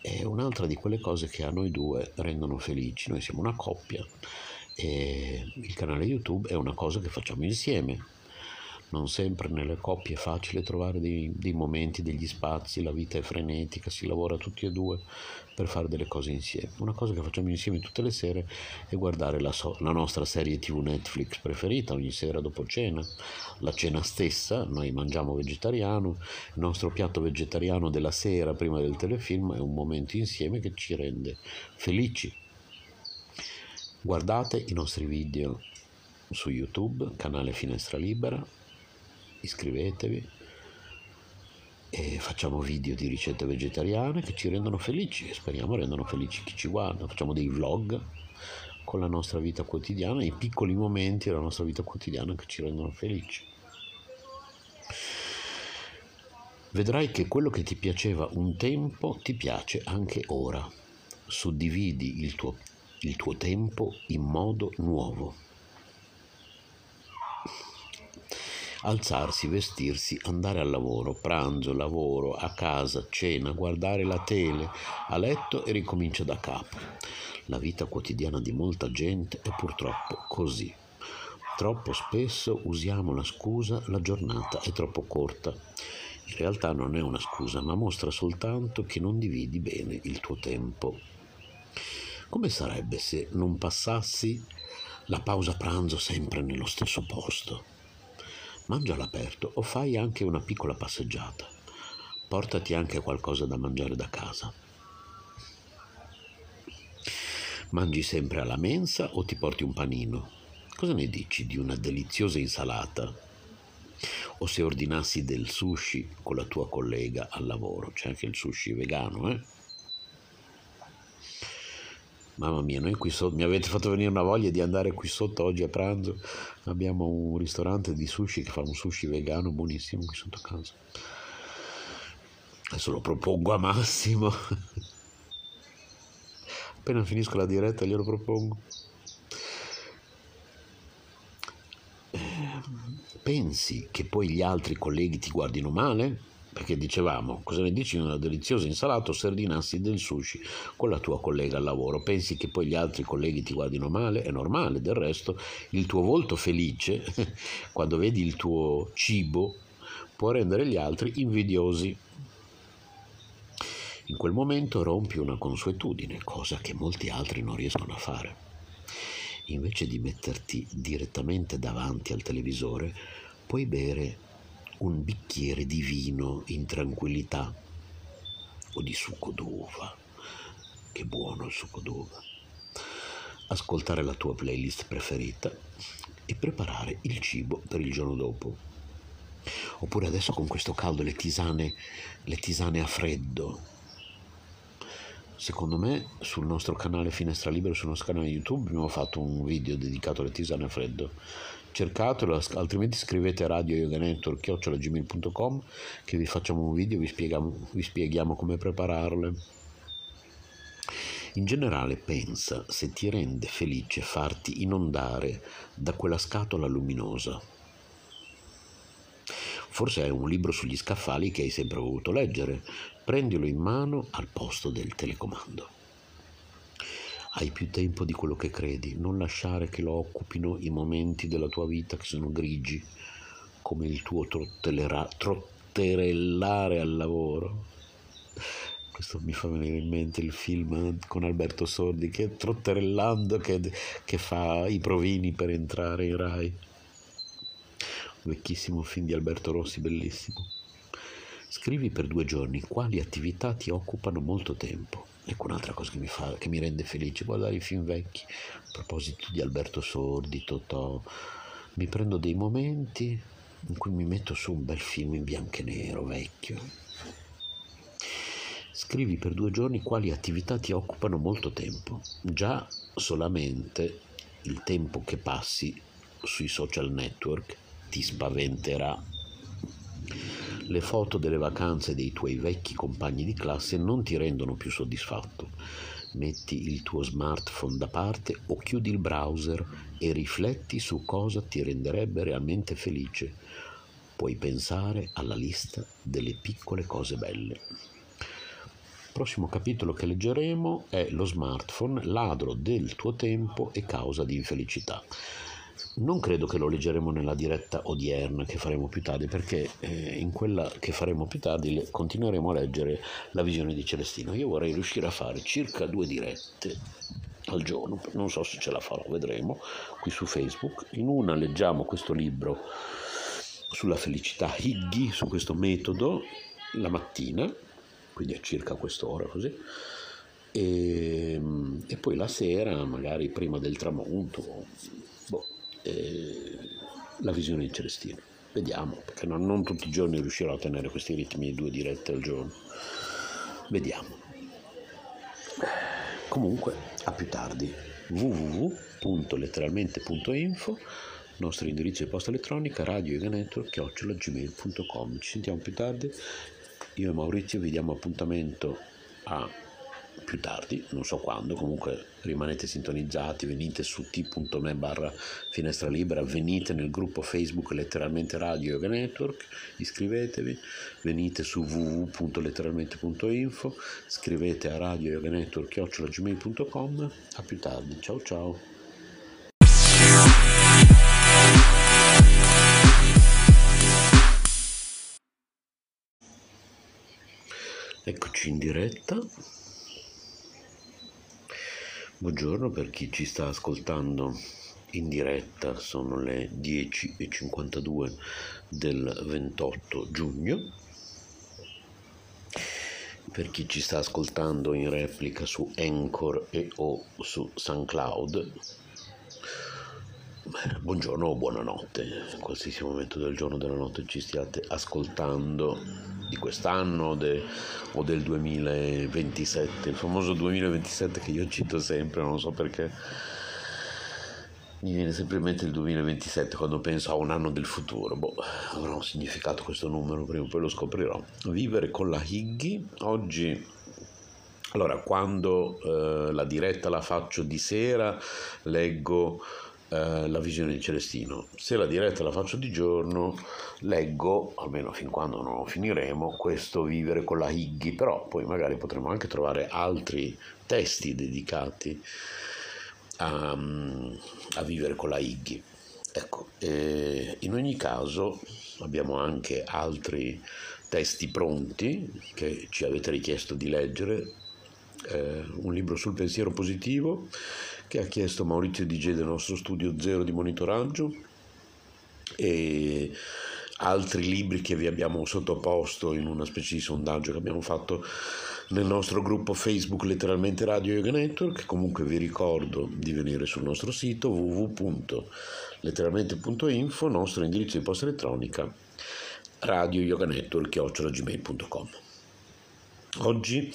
Speaker 2: È un'altra di quelle cose che a noi due rendono felici. Noi siamo una coppia e il canale YouTube è una cosa che facciamo insieme. Non sempre nelle coppie è facile trovare dei, dei, momenti, degli spazi, la vita è frenetica, si lavora tutti e due per fare delle cose insieme. Una cosa che facciamo insieme tutte le sere è guardare la, so, la nostra serie TV Netflix preferita ogni sera dopo cena, la cena stessa, noi mangiamo vegetariano, il nostro piatto vegetariano della sera prima del telefilm è un momento insieme che ci rende felici Guardate i nostri video su YouTube, canale Finestra Libera, iscrivetevi e facciamo video di ricette vegetariane che ci rendono felici e speriamo rendano felici chi ci guarda. Facciamo dei vlog con la nostra vita quotidiana, i piccoli momenti della nostra vita quotidiana che ci rendono felici. Vedrai che quello che ti piaceva un tempo ti piace anche ora. Suddividi il tuo il tuo tempo in modo nuovo. Alzarsi, vestirsi, andare al lavoro, pranzo, lavoro, a casa, cena, guardare la tele, a letto e ricomincia da capo. La vita quotidiana di molta gente è purtroppo così. Troppo spesso usiamo la scusa la giornata è troppo corta. In realtà non è una scusa, ma mostra soltanto che non dividi bene il tuo tempo. Come sarebbe se non passassi la pausa pranzo sempre nello stesso posto? Mangia all'aperto o fai anche una piccola passeggiata. Portati anche qualcosa da mangiare da casa. Mangi sempre alla mensa o ti porti un panino? Cosa ne dici di una deliziosa insalata? O se ordinassi del sushi con la tua collega al lavoro? C'è anche il sushi vegano, eh? Mamma mia, noi qui sotto, mi avete fatto venire una voglia di andare qui sotto oggi a pranzo. Abbiamo un ristorante di sushi che fa un sushi vegano buonissimo qui sotto casa. Adesso lo propongo a Massimo. Appena finisco la diretta glielo propongo. Ehm, pensi che poi gli altri colleghi ti guardino male? Perché dicevamo, cosa ne dici di una deliziosa insalata o sardinassi del sushi con la tua collega al lavoro? Pensi che poi gli altri colleghi ti guardino male? È normale, del resto il tuo volto felice, quando vedi il tuo cibo, può rendere gli altri invidiosi. In quel momento rompi una consuetudine, cosa che molti altri non riescono a fare. Invece di metterti direttamente davanti al televisore, puoi bere un bicchiere di vino in tranquillità o di succo d'uva. Che buono il succo d'uva. Ascoltare la tua playlist preferita e preparare il cibo per il giorno dopo. Oppure adesso con questo caldo le tisane, le tisane a freddo. Secondo me sul nostro canale Finestra Libera, sul nostro canale YouTube, abbiamo fatto un video dedicato alle tisane a freddo cercatelo, altrimenti scrivete radio yoga network gmail.com che vi facciamo un video vi spieghiamo, vi spieghiamo come prepararle. In generale pensa se ti rende felice farti inondare da quella scatola luminosa. Forse è un libro sugli scaffali che hai sempre voluto leggere. Prendilo in mano al posto del telecomando. Hai più tempo di quello che credi, non lasciare che lo occupino i momenti della tua vita che sono grigi, come il tuo trotterellare al lavoro. Questo mi fa venire in mente il film con Alberto Sordi che trotterellando che, che fa i provini per entrare in Rai. Vecchissimo film di Alberto Rossi, bellissimo. Scrivi per due giorni quali attività ti occupano molto tempo Ecco un'altra cosa che mi, fa, che mi rende felice, guardare i film vecchi, a proposito di Alberto Sordi, Totò, mi prendo dei momenti in cui mi metto su un bel film in bianco e nero, vecchio. Scrivi per due giorni quali attività ti occupano molto tempo. Già solamente il tempo che passi sui social network ti spaventerà le foto delle vacanze dei tuoi vecchi compagni di classe non ti rendono più soddisfatto. Metti il tuo smartphone da parte o chiudi il browser e rifletti su cosa ti renderebbe realmente felice. Puoi pensare alla lista delle piccole cose belle. Il prossimo capitolo che leggeremo è lo smartphone, ladro del tuo tempo e causa di infelicità non credo che lo leggeremo nella diretta odierna che faremo più tardi, perché eh, in quella che faremo più tardi le, continueremo a leggere la visione di Celestino. Io vorrei riuscire a fare circa due dirette al giorno, non so se ce la farò, vedremo, qui su Facebook. In una leggiamo questo libro sulla felicità Higgy, su questo metodo, la mattina, quindi a circa quest'ora così. E, e poi la sera, magari prima del tramonto, eh, la visione di Celestino. Vediamo, perché non, non, tutti i giorni riuscirò a tenere questi ritmi di due dirette al giorno. Vediamo. Comunque, a più tardi. www.letteralmente.info nostro indirizzo di posta elettronica radio gmail.com ci sentiamo più tardi io e Maurizio vi diamo appuntamento a più tardi, non so quando, comunque rimanete sintonizzati, venite su t.me barra finestra libera, venite nel gruppo Facebook letteralmente Radio Yoga Network, iscrivetevi, venite su www.letteralmente.info, scrivete a Radio Yoga Network chiocciolagmail.com, a più tardi, ciao ciao. Eccoci in diretta. Buongiorno per chi ci sta ascoltando in diretta, sono le 10.52 del 28 giugno. Per chi ci sta ascoltando in replica su Anchor e o su SoundCloud, buongiorno o buonanotte, in qualsiasi momento del giorno o della notte ci stiate ascoltando di quest'anno de, o del 2027, il famoso 2027 che io cito sempre, non so perché. Mi viene sempre in mente il 2027 quando penso a un anno del futuro, boh, avrà un significato questo numero, prima o poi lo scoprirò. Vivere con la Higgy, oggi Allora, quando eh, la diretta la faccio di sera, leggo eh, La visione di Celestino. Se la diretta la faccio di giorno, leggo, almeno fin quando non finiremo, questo Vivere con la Higgy, però poi magari potremo anche trovare altri testi dedicati a, a Vivere con la Higgy. Ecco, eh, in ogni caso abbiamo anche altri testi pronti che ci avete richiesto di leggere, eh, un libro sul pensiero positivo che ha chiesto Maurizio DJ del nostro studio zero di monitoraggio e altri libri che vi abbiamo sottoposto in una specie di sondaggio che abbiamo fatto nel nostro gruppo Facebook letteralmente Radio Yoga Network. Comunque vi ricordo di venire sul nostro sito www.letteralmente.info, nostro indirizzo di posta elettronica radio yoga network.gmail.com Oggi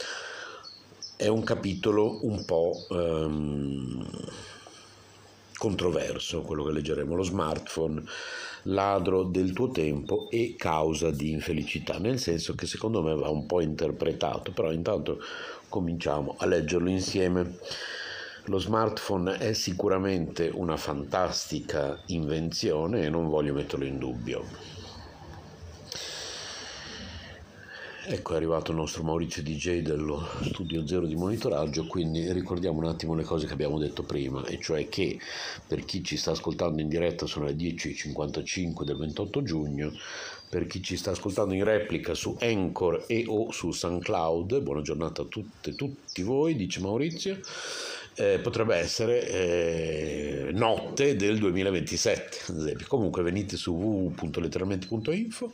Speaker 2: è un capitolo un po' um, controverso, quello che leggeremo, lo smartphone ladro del tuo tempo e causa di infelicità, nel senso che secondo me va un po' interpretato, però intanto cominciamo a leggerlo insieme. Lo smartphone è sicuramente una fantastica invenzione e non voglio metterlo in dubbio Ecco è arrivato il nostro Maurizio DJ dello studio zero di monitoraggio, quindi ricordiamo un attimo le cose che abbiamo detto prima, e cioè che per chi ci sta ascoltando in diretta sono le 10.55 del 28 giugno, per chi ci sta ascoltando in replica su Anchor e o su SoundCloud, buona giornata a tutte e tutti voi, dice Maurizio, eh, potrebbe essere eh, notte del 2027, ad esempio. Comunque venite su www.letteralmente.info,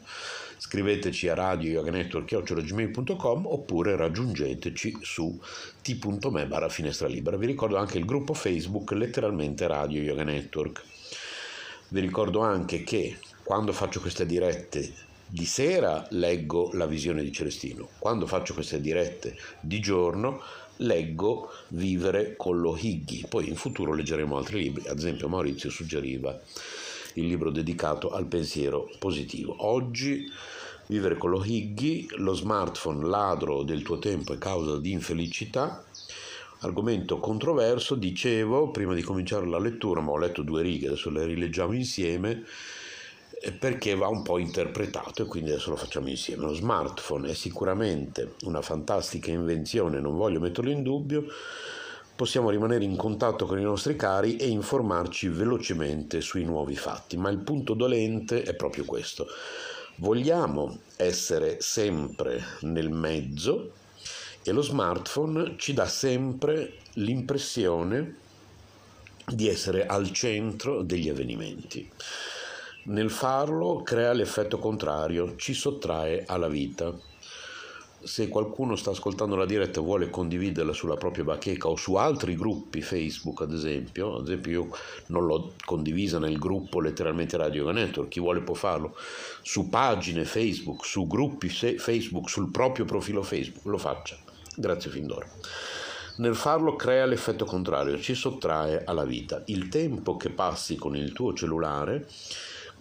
Speaker 2: scriveteci a radioyoganetwork.com oppure raggiungeteci su t.me barra finestra libera. Vi ricordo anche il gruppo Facebook letteralmente Radio Yoga Network. Vi ricordo anche che quando faccio queste dirette di sera leggo la visione di Celestino, quando faccio queste dirette di giorno leggo Vivere con lo Higgy, poi in futuro leggeremo altri libri, ad esempio Maurizio suggeriva il libro dedicato al pensiero positivo. Oggi Vivere con lo Higgy, lo smartphone ladro del tuo tempo e causa di infelicità, argomento controverso, dicevo prima di cominciare la lettura, ma ho letto due righe, adesso le rileggiamo insieme perché va un po' interpretato e quindi adesso lo facciamo insieme. Lo smartphone è sicuramente una fantastica invenzione, non voglio metterlo in dubbio, possiamo rimanere in contatto con i nostri cari e informarci velocemente sui nuovi fatti, ma il punto dolente è proprio questo. Vogliamo essere sempre nel mezzo e lo smartphone ci dà sempre l'impressione di essere al centro degli avvenimenti. Nel farlo crea l'effetto contrario, ci sottrae alla vita. Se qualcuno sta ascoltando la diretta e vuole condividerla sulla propria bacheca o su altri gruppi Facebook, ad esempio, ad esempio io non l'ho condivisa nel gruppo letteralmente Radio Network, chi vuole può farlo, su pagine Facebook, su gruppi Facebook, sul proprio profilo Facebook, lo faccia. Grazie fin d'ora. Nel farlo crea l'effetto contrario, ci sottrae alla vita. Il tempo che passi con il tuo cellulare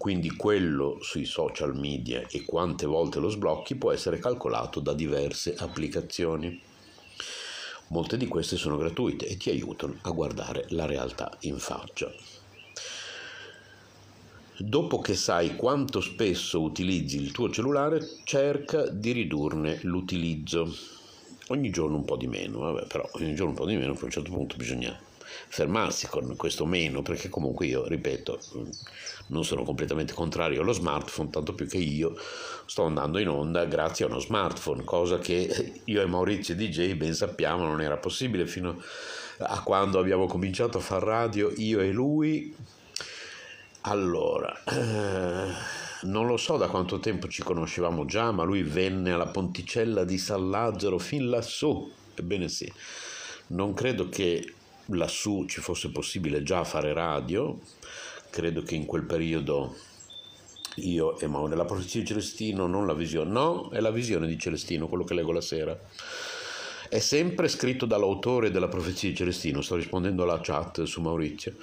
Speaker 2: quindi quello sui social media e quante volte lo sblocchi può essere calcolato da diverse applicazioni. Molte di queste sono gratuite e ti aiutano a guardare la realtà in faccia. Dopo che sai quanto spesso utilizzi il tuo cellulare, cerca di ridurne l'utilizzo. Ogni giorno un po' di meno, vabbè, però ogni giorno un po' di meno, a un certo punto bisogna fermarsi con questo meno, perché comunque io, ripeto, non sono completamente contrario allo smartphone, tanto più che io sto andando in onda grazie a uno smartphone, cosa che io e Maurizio DJ ben sappiamo non era possibile fino a quando abbiamo cominciato a fare radio io e lui. Allora, eh, non lo so da quanto tempo ci conoscevamo già, ma lui venne alla ponticella di San Lazzaro fin lassù. Ebbene sì, non credo che lassù ci fosse possibile già fare radio, credo che in quel periodo io e Mauro, la profezia di Celestino, non la visione, no, è la visione di Celestino, quello che leggo la sera. È sempre scritto dall'autore della profezia di Celestino, sto rispondendo alla chat su Maurizio,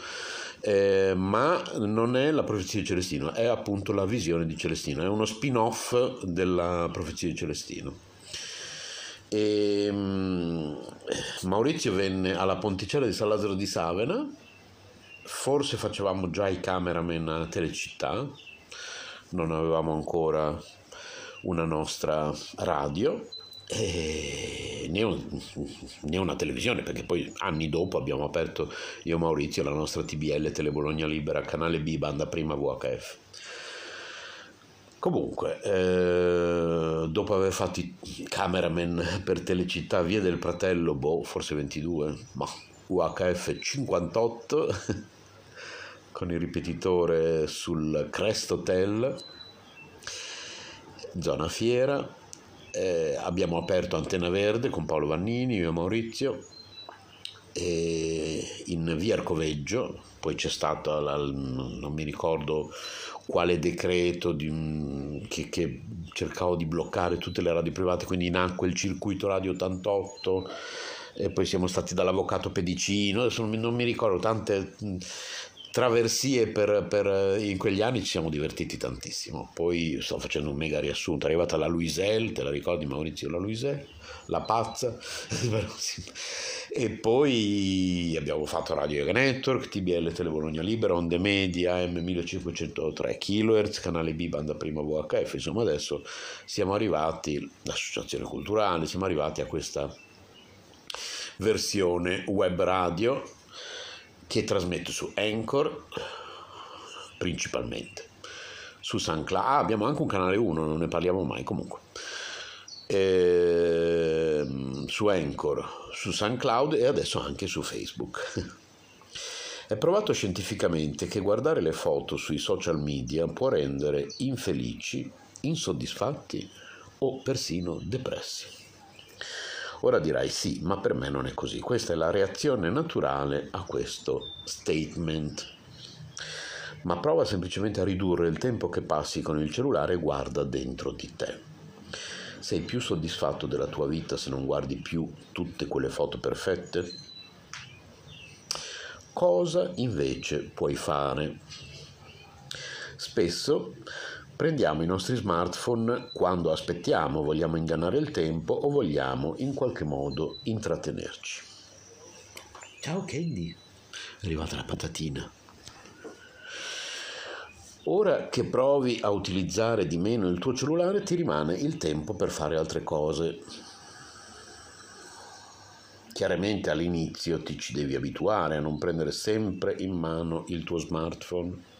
Speaker 2: eh, ma non è la profezia di Celestino, è appunto la visione di Celestino, è uno spin-off della profezia di Celestino. E, um, Maurizio venne alla Ponticella di San Lazzaro di Savena, forse facevamo già i cameraman a Telecittà, non avevamo ancora una nostra radio né, un, né, una televisione perché poi anni dopo abbiamo aperto io e Maurizio la nostra TBL Tele Bologna Libera canale B banda prima VHF comunque eh, dopo aver fatto i cameraman per Telecittà Via del Pratello boh forse 22 ma UHF 58 con il ripetitore sul Crest Hotel zona fiera eh, abbiamo aperto Antena Verde con Paolo Vannini, io e Maurizio, e in via Arcoveggio, poi c'è stato, la, non mi ricordo quale decreto di, che, che, cercavo di bloccare tutte le radio private, quindi nacque il circuito Radio 88 e poi siamo stati dall'avvocato Pedicino, adesso non mi, non mi ricordo tante traversie per, per, in quegli anni ci siamo divertiti tantissimo. Poi sto facendo un mega riassunto. È arrivata la Luisel, te la ricordi Maurizio la Luisel? La pazza. e poi abbiamo fatto Radio Yoga Network, TBL Tele Bologna Libera, Onde Media, M1503 kHz, canale B, banda prima VHF. Insomma, adesso siamo arrivati, l'associazione culturale, siamo arrivati a questa versione web radio che trasmette su Anchor principalmente. Su SoundCloud. Ah, abbiamo anche un canale 1 non ne parliamo mai comunque. E, ehm, su Anchor su SoundCloud e adesso anche su Facebook. È provato scientificamente che guardare le foto sui social media può rendere infelici insoddisfatti o persino depressi Ora dirai sì, ma per me non è così. Questa è la reazione naturale a questo statement. Ma prova semplicemente a ridurre il tempo che passi con il cellulare e guarda dentro di te. Sei più soddisfatto della tua vita se non guardi più tutte quelle foto perfette? Cosa invece puoi fare? Spesso Prendiamo i nostri smartphone quando aspettiamo, vogliamo ingannare il tempo o vogliamo in qualche modo intrattenerci. Ciao Candy, è arrivata la patatina. Ora che provi a utilizzare di meno il tuo cellulare ti rimane il tempo per fare altre cose. Chiaramente all'inizio ti ci devi abituare a non prendere sempre in mano il tuo smartphone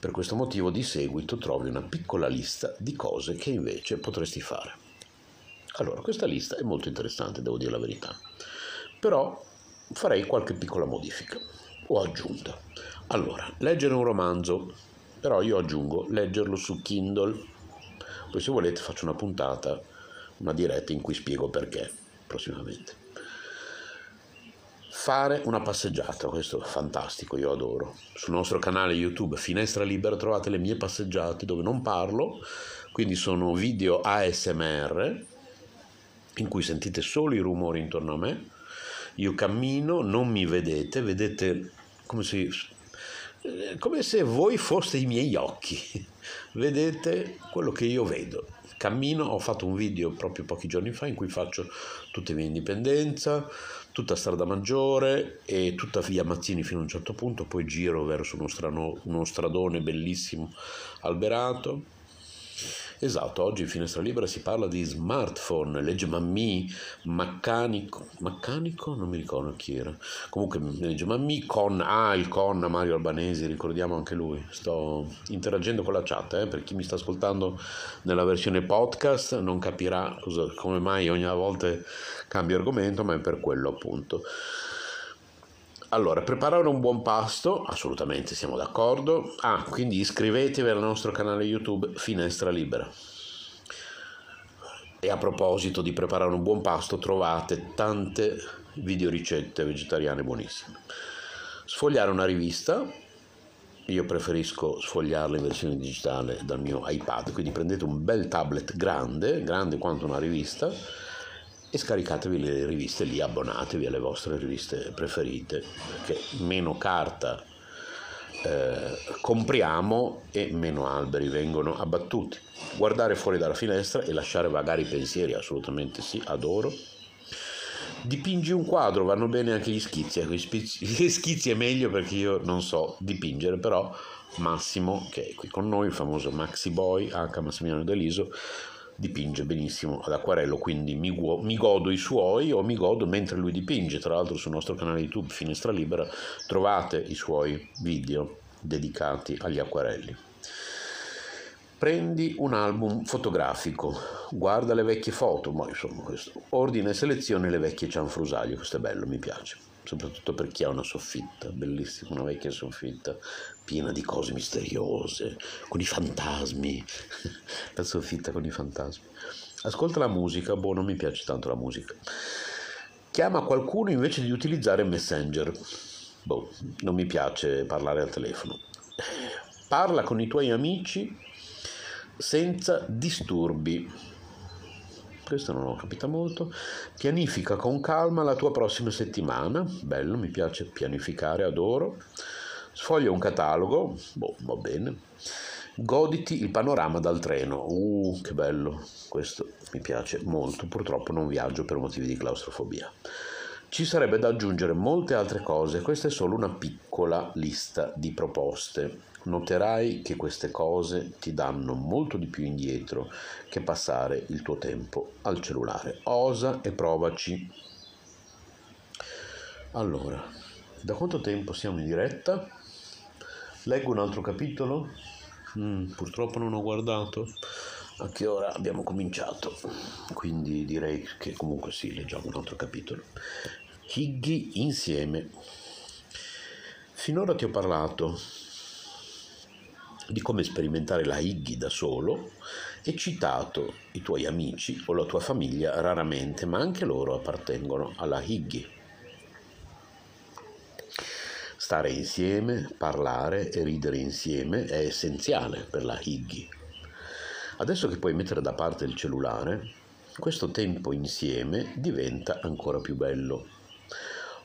Speaker 2: per questo motivo di seguito trovi una piccola lista di cose che invece potresti fare. Allora, questa lista è molto interessante, devo dire la verità, però farei qualche piccola modifica o aggiunta. Allora, leggere un romanzo, però io aggiungo leggerlo su Kindle, poi se volete faccio una puntata, una diretta in cui spiego perché prossimamente fare una passeggiata, questo è fantastico, io adoro. Sul nostro canale YouTube Finestra Libera trovate le mie passeggiate dove non parlo, quindi sono video ASMR in cui sentite solo i rumori intorno a me. Io cammino, non mi vedete, vedete come se, come se voi foste i miei occhi, vedete quello che io vedo cammino, ho fatto un video proprio pochi giorni fa in cui faccio tutta via Indipendenza, tutta Strada Maggiore e tutta via Mazzini fino a un certo punto, poi giro verso uno, strano, uno stradone bellissimo alberato Esatto, oggi in Finestra Libera si parla di smartphone, legge Mammi, meccanico, meccanico? Non mi ricordo chi era. Comunque legge Mammi con, ah il con Mario Albanesi, ricordiamo anche lui. Sto interagendo con la chat, eh, per chi mi sta ascoltando nella versione podcast non capirà cosa, come mai ogni volta cambio argomento, ma è per quello appunto. Allora, preparare un buon pasto, assolutamente siamo d'accordo. Ah, quindi iscrivetevi al nostro canale YouTube Finestra Libera. E a proposito di preparare un buon pasto, trovate tante videoricette vegetariane buonissime. Sfogliare una rivista, io preferisco sfogliarla in versione digitale dal mio iPad, quindi prendete un bel tablet grande, grande quanto una rivista, e scaricatevi le riviste lì, abbonatevi alle vostre riviste preferite, perché meno carta eh, compriamo e meno alberi vengono abbattuti. Guardare fuori dalla finestra e lasciare vagare i pensieri, assolutamente sì, adoro. Dipingi un quadro, vanno bene anche gli schizzi, ecco, gli schizzi è meglio perché io non so dipingere, però Massimo, che è qui con noi, il famoso Maxi Boy, H. Massimiliano Deliso, dipinge benissimo ad acquarello, quindi mi, mi, godo i suoi o mi godo mentre lui dipinge. Tra l'altro sul nostro canale YouTube Finestra Libera trovate i suoi video dedicati agli acquarelli. Prendi un album fotografico, guarda le vecchie foto, ma insomma questo, ordina e selezioni le vecchie cianfrusaglie, questo è bello, mi piace soprattutto per chi ha una soffitta, bellissima, una vecchia soffitta, piena di cose misteriose, con i fantasmi, la soffitta con i fantasmi. Ascolta la musica, boh, non mi piace tanto la musica. Chiama qualcuno invece di utilizzare Messenger. Boh, non mi piace parlare al telefono. Parla con i tuoi amici senza disturbi questo non ho capito molto. Pianifica con calma la tua prossima settimana, bello, mi piace pianificare, adoro. Sfoglia un catalogo, boh, va bene. Goditi il panorama dal treno, uh, che bello, questo mi piace molto, purtroppo non viaggio per motivi di claustrofobia. Ci sarebbe da aggiungere molte altre cose, questa è solo una piccola lista di proposte. Noterai che queste cose ti danno molto di più indietro che passare il tuo tempo al cellulare. Osa e provaci. Allora, da quanto tempo siamo in diretta? Leggo un altro capitolo? Mm, purtroppo non ho guardato a che ora abbiamo cominciato, quindi direi che comunque sì, leggiamo un altro capitolo. Higgy insieme. Finora ti ho parlato di come sperimentare la Higgy da solo e citato i tuoi amici o la tua famiglia raramente, ma anche loro appartengono alla Higgy. Stare insieme, parlare e ridere insieme è essenziale per la Higgy. Adesso che puoi mettere da parte il cellulare, questo tempo insieme diventa ancora più bello.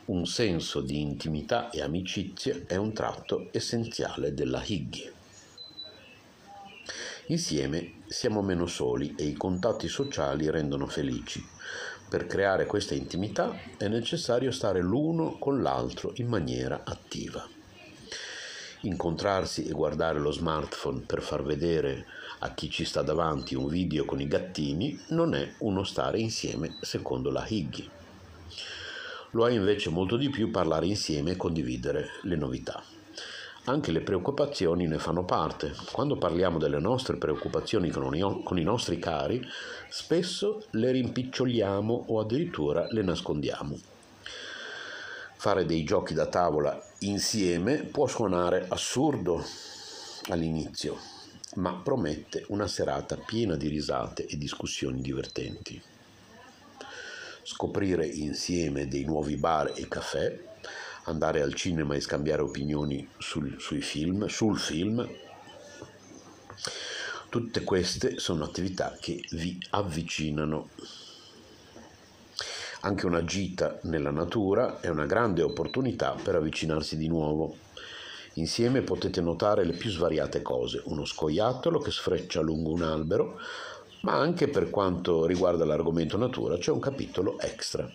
Speaker 2: Un senso di intimità e amicizia è un tratto essenziale della Higgy. Insieme siamo meno soli e i contatti sociali rendono felici. Per creare questa intimità è necessario stare l'uno con l'altro in maniera attiva. Incontrarsi e guardare lo smartphone per far vedere a chi ci sta davanti un video con i gattini non è uno stare insieme secondo la Higgy. Lo è invece molto di più parlare insieme e condividere le novità. Anche le preoccupazioni ne fanno parte. Quando parliamo delle nostre preoccupazioni con i nostri cari, spesso le rimpiccioliamo o addirittura le nascondiamo. Fare dei giochi da tavola insieme può suonare assurdo all'inizio, ma promette una serata piena di risate e discussioni divertenti. Scoprire insieme dei nuovi bar e caffè andare al cinema e scambiare opinioni sul, sui film, sul film. Tutte queste sono attività che vi avvicinano. Anche una gita nella natura è una grande opportunità per avvicinarsi di nuovo. Insieme potete notare le più svariate cose, uno scoiattolo che sfreccia lungo un albero, ma anche per quanto riguarda l'argomento natura c'è un capitolo extra.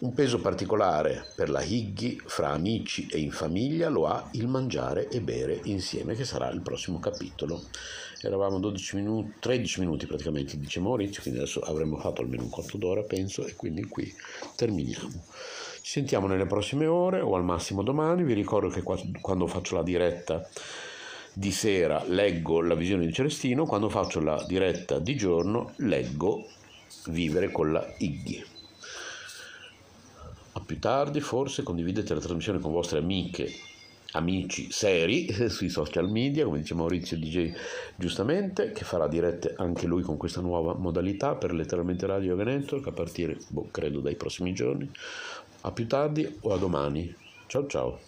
Speaker 2: Un peso particolare per la Higgy fra amici e in famiglia lo ha il mangiare e bere insieme, che sarà il prossimo capitolo. Eravamo 12 minuti, 13 minuti praticamente, dice Maurizio, quindi adesso avremmo fatto almeno un quarto d'ora, penso, e quindi qui terminiamo. Ci sentiamo nelle prossime ore o al massimo domani. Vi ricordo che quando faccio la diretta di sera leggo la visione di Celestino, quando faccio la diretta di giorno leggo Vivere con la Higgy più tardi forse condividete la trasmissione con vostre amiche, amici seri sui social media, come dice Maurizio DJ giustamente, che farà dirette anche lui con questa nuova modalità per letteralmente Radio Network a partire, boh, credo, dai prossimi giorni. A più tardi o a domani. Ciao ciao.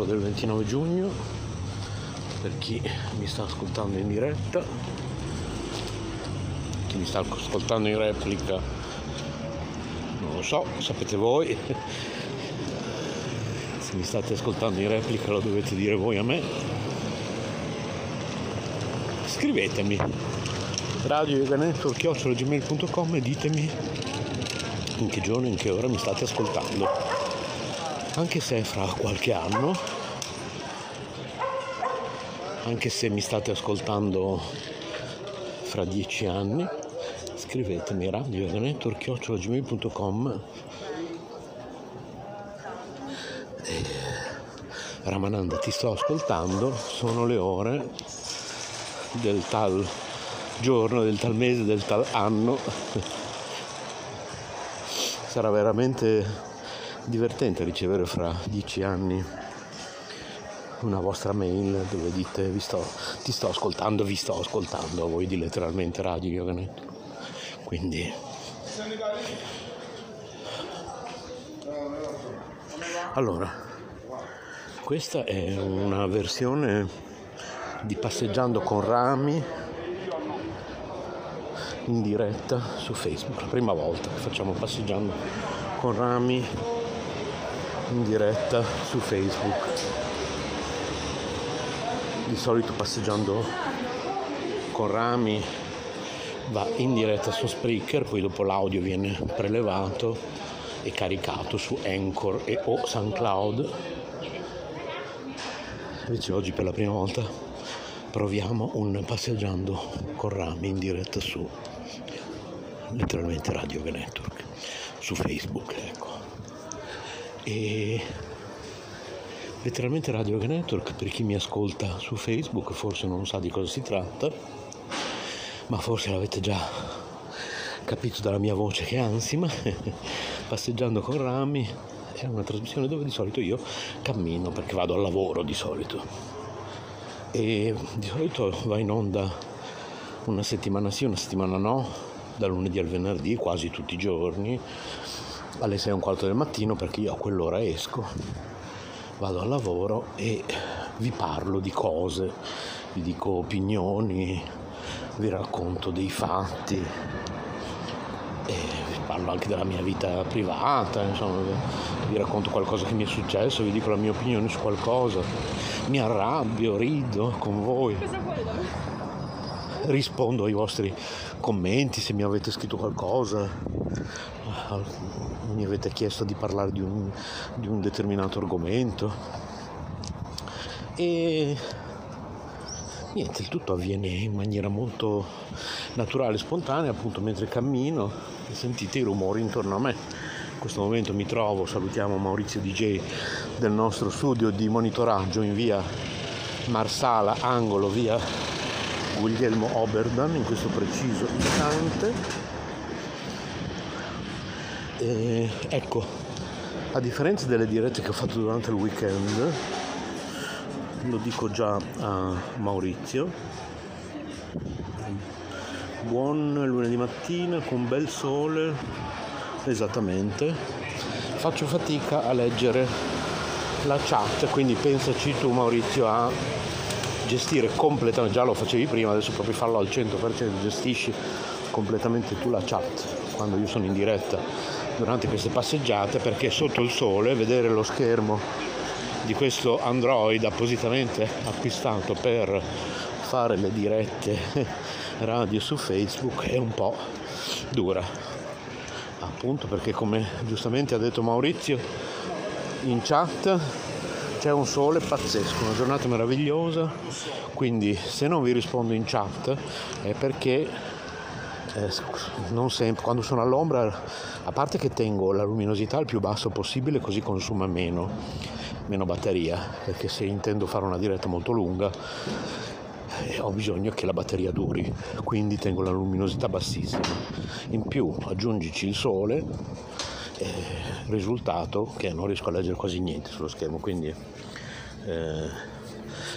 Speaker 2: 24 del 29 giugno, per chi mi sta ascoltando in diretta, chi mi sta ascoltando in replica, non lo so, sapete voi. Se mi state ascoltando in replica lo dovete dire voi a me. Scrivetemi radioyoganetwork.gmail.com e ditemi in che giorno, in che ora mi state ascoltando. Anche se fra qualche anno, anche se mi state ascoltando fra dieci anni, scrivetemi radioyoganetwork.gmail.com Ramananda ti sto ascoltando, sono le ore del tal giorno, del tal mese, del tal anno. Sarà veramente divertente ricevere fra dieci anni una vostra mail dove dite vi sto, ti sto ascoltando, vi sto ascoltando, voi di letteralmente Radio Yoganet. Quindi allora, questa è una versione di passeggiando con rami in diretta su Facebook, la prima volta che facciamo passeggiando con rami in diretta su Facebook. Di solito passeggiando con rami va in diretta su Spreaker, poi dopo l'audio viene prelevato e caricato su Anchor e o SoundCloud. Invece oggi per la prima volta proviamo un passeggiando con rami in diretta su letteralmente Radio Network su Facebook ecco e letteralmente Radio Network per chi mi ascolta su Facebook forse non sa di cosa si tratta ma forse l'avete già capito dalla mia voce che ansima passeggiando con rami è una trasmissione dove di solito io cammino perché vado al lavoro di solito. E di solito va in onda una settimana sì, una settimana no, da lunedì al venerdì, quasi tutti i giorni, alle 6 e un quarto del mattino perché io a quell'ora esco, vado al lavoro e vi parlo di cose, vi dico opinioni, vi racconto dei fatti, vi parlo anche della mia vita privata, insomma, vi racconto qualcosa che mi è successo, vi dico la mia opinione su qualcosa, mi arrabbio, rido con voi. Rispondo ai vostri commenti se mi avete scritto qualcosa, mi avete chiesto di parlare di un, di un determinato argomento e niente, il tutto avviene in maniera molto naturale, spontanea, appunto mentre cammino e sentite i rumori intorno a me. In questo momento mi trovo, salutiamo Maurizio DJ del nostro studio di monitoraggio in via Marsala, angolo via Guglielmo Oberdan in questo preciso istante. E ecco, a differenza delle dirette che ho fatto durante il weekend, lo dico già a Maurizio, buon lunedì mattina con bel sole, esattamente, faccio fatica a leggere la chat, quindi pensaci tu Maurizio a gestire completamente, già lo facevi prima, adesso proprio farlo al 100%, gestisci completamente tu la chat quando io sono in diretta durante queste passeggiate perché sotto il sole vedere lo schermo di questo Android appositamente acquistato per fare le dirette radio su Facebook è un po' dura. Appunto perché come giustamente ha detto Maurizio in chat c'è un sole pazzesco, una giornata meravigliosa, quindi se non vi rispondo in chat è perché eh, non sempre, quando sono all'ombra, a parte che tengo la luminosità il più basso possibile così consuma meno, meno batteria, perché se intendo fare una diretta molto lunga eh, ho bisogno che la batteria duri, quindi tengo la luminosità bassissima. In più aggiungici il sole, eh, risultato che non riesco a leggere quasi niente sullo schermo, quindi eh,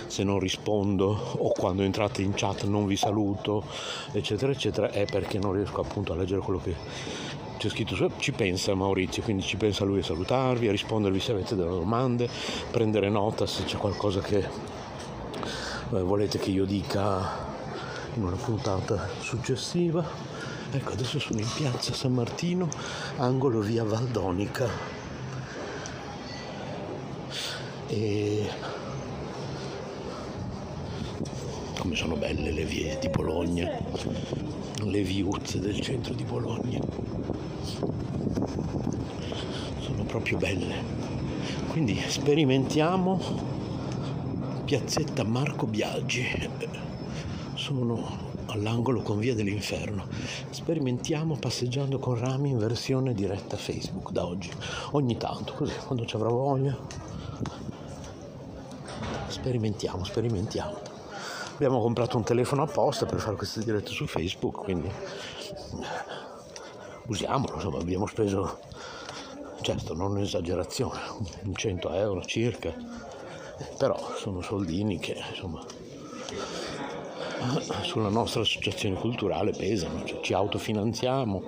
Speaker 2: se non rispondo o quando entrate in chat non vi saluto, eccetera, eccetera, è perché non riesco appunto a leggere quello che c'è scritto su. Ci pensa Maurizio, quindi ci pensa lui a salutarvi, a rispondervi se avete delle domande, prendere nota se c'è qualcosa che eh, volete che io dica in una puntata successiva. Ecco, adesso sono in piazza San Martino, angolo via Valdonica. E come sono belle le vie di Bologna, le viuzze del centro di Bologna. Sono proprio belle. Quindi sperimentiamo piazzetta Marco Biaggi. Sono all'angolo con via dell'inferno. Sperimentiamo passeggiando con rami in versione diretta Facebook da oggi. Ogni tanto, così, quando ci avrà voglia. Sperimentiamo, sperimentiamo. Abbiamo comprato un telefono apposta per fare queste dirette su Facebook, quindi usiamolo, insomma, abbiamo speso, certo non un'esagerazione, 100 euro circa, però sono soldini che insomma sulla nostra associazione culturale pesano, cioè ci autofinanziamo,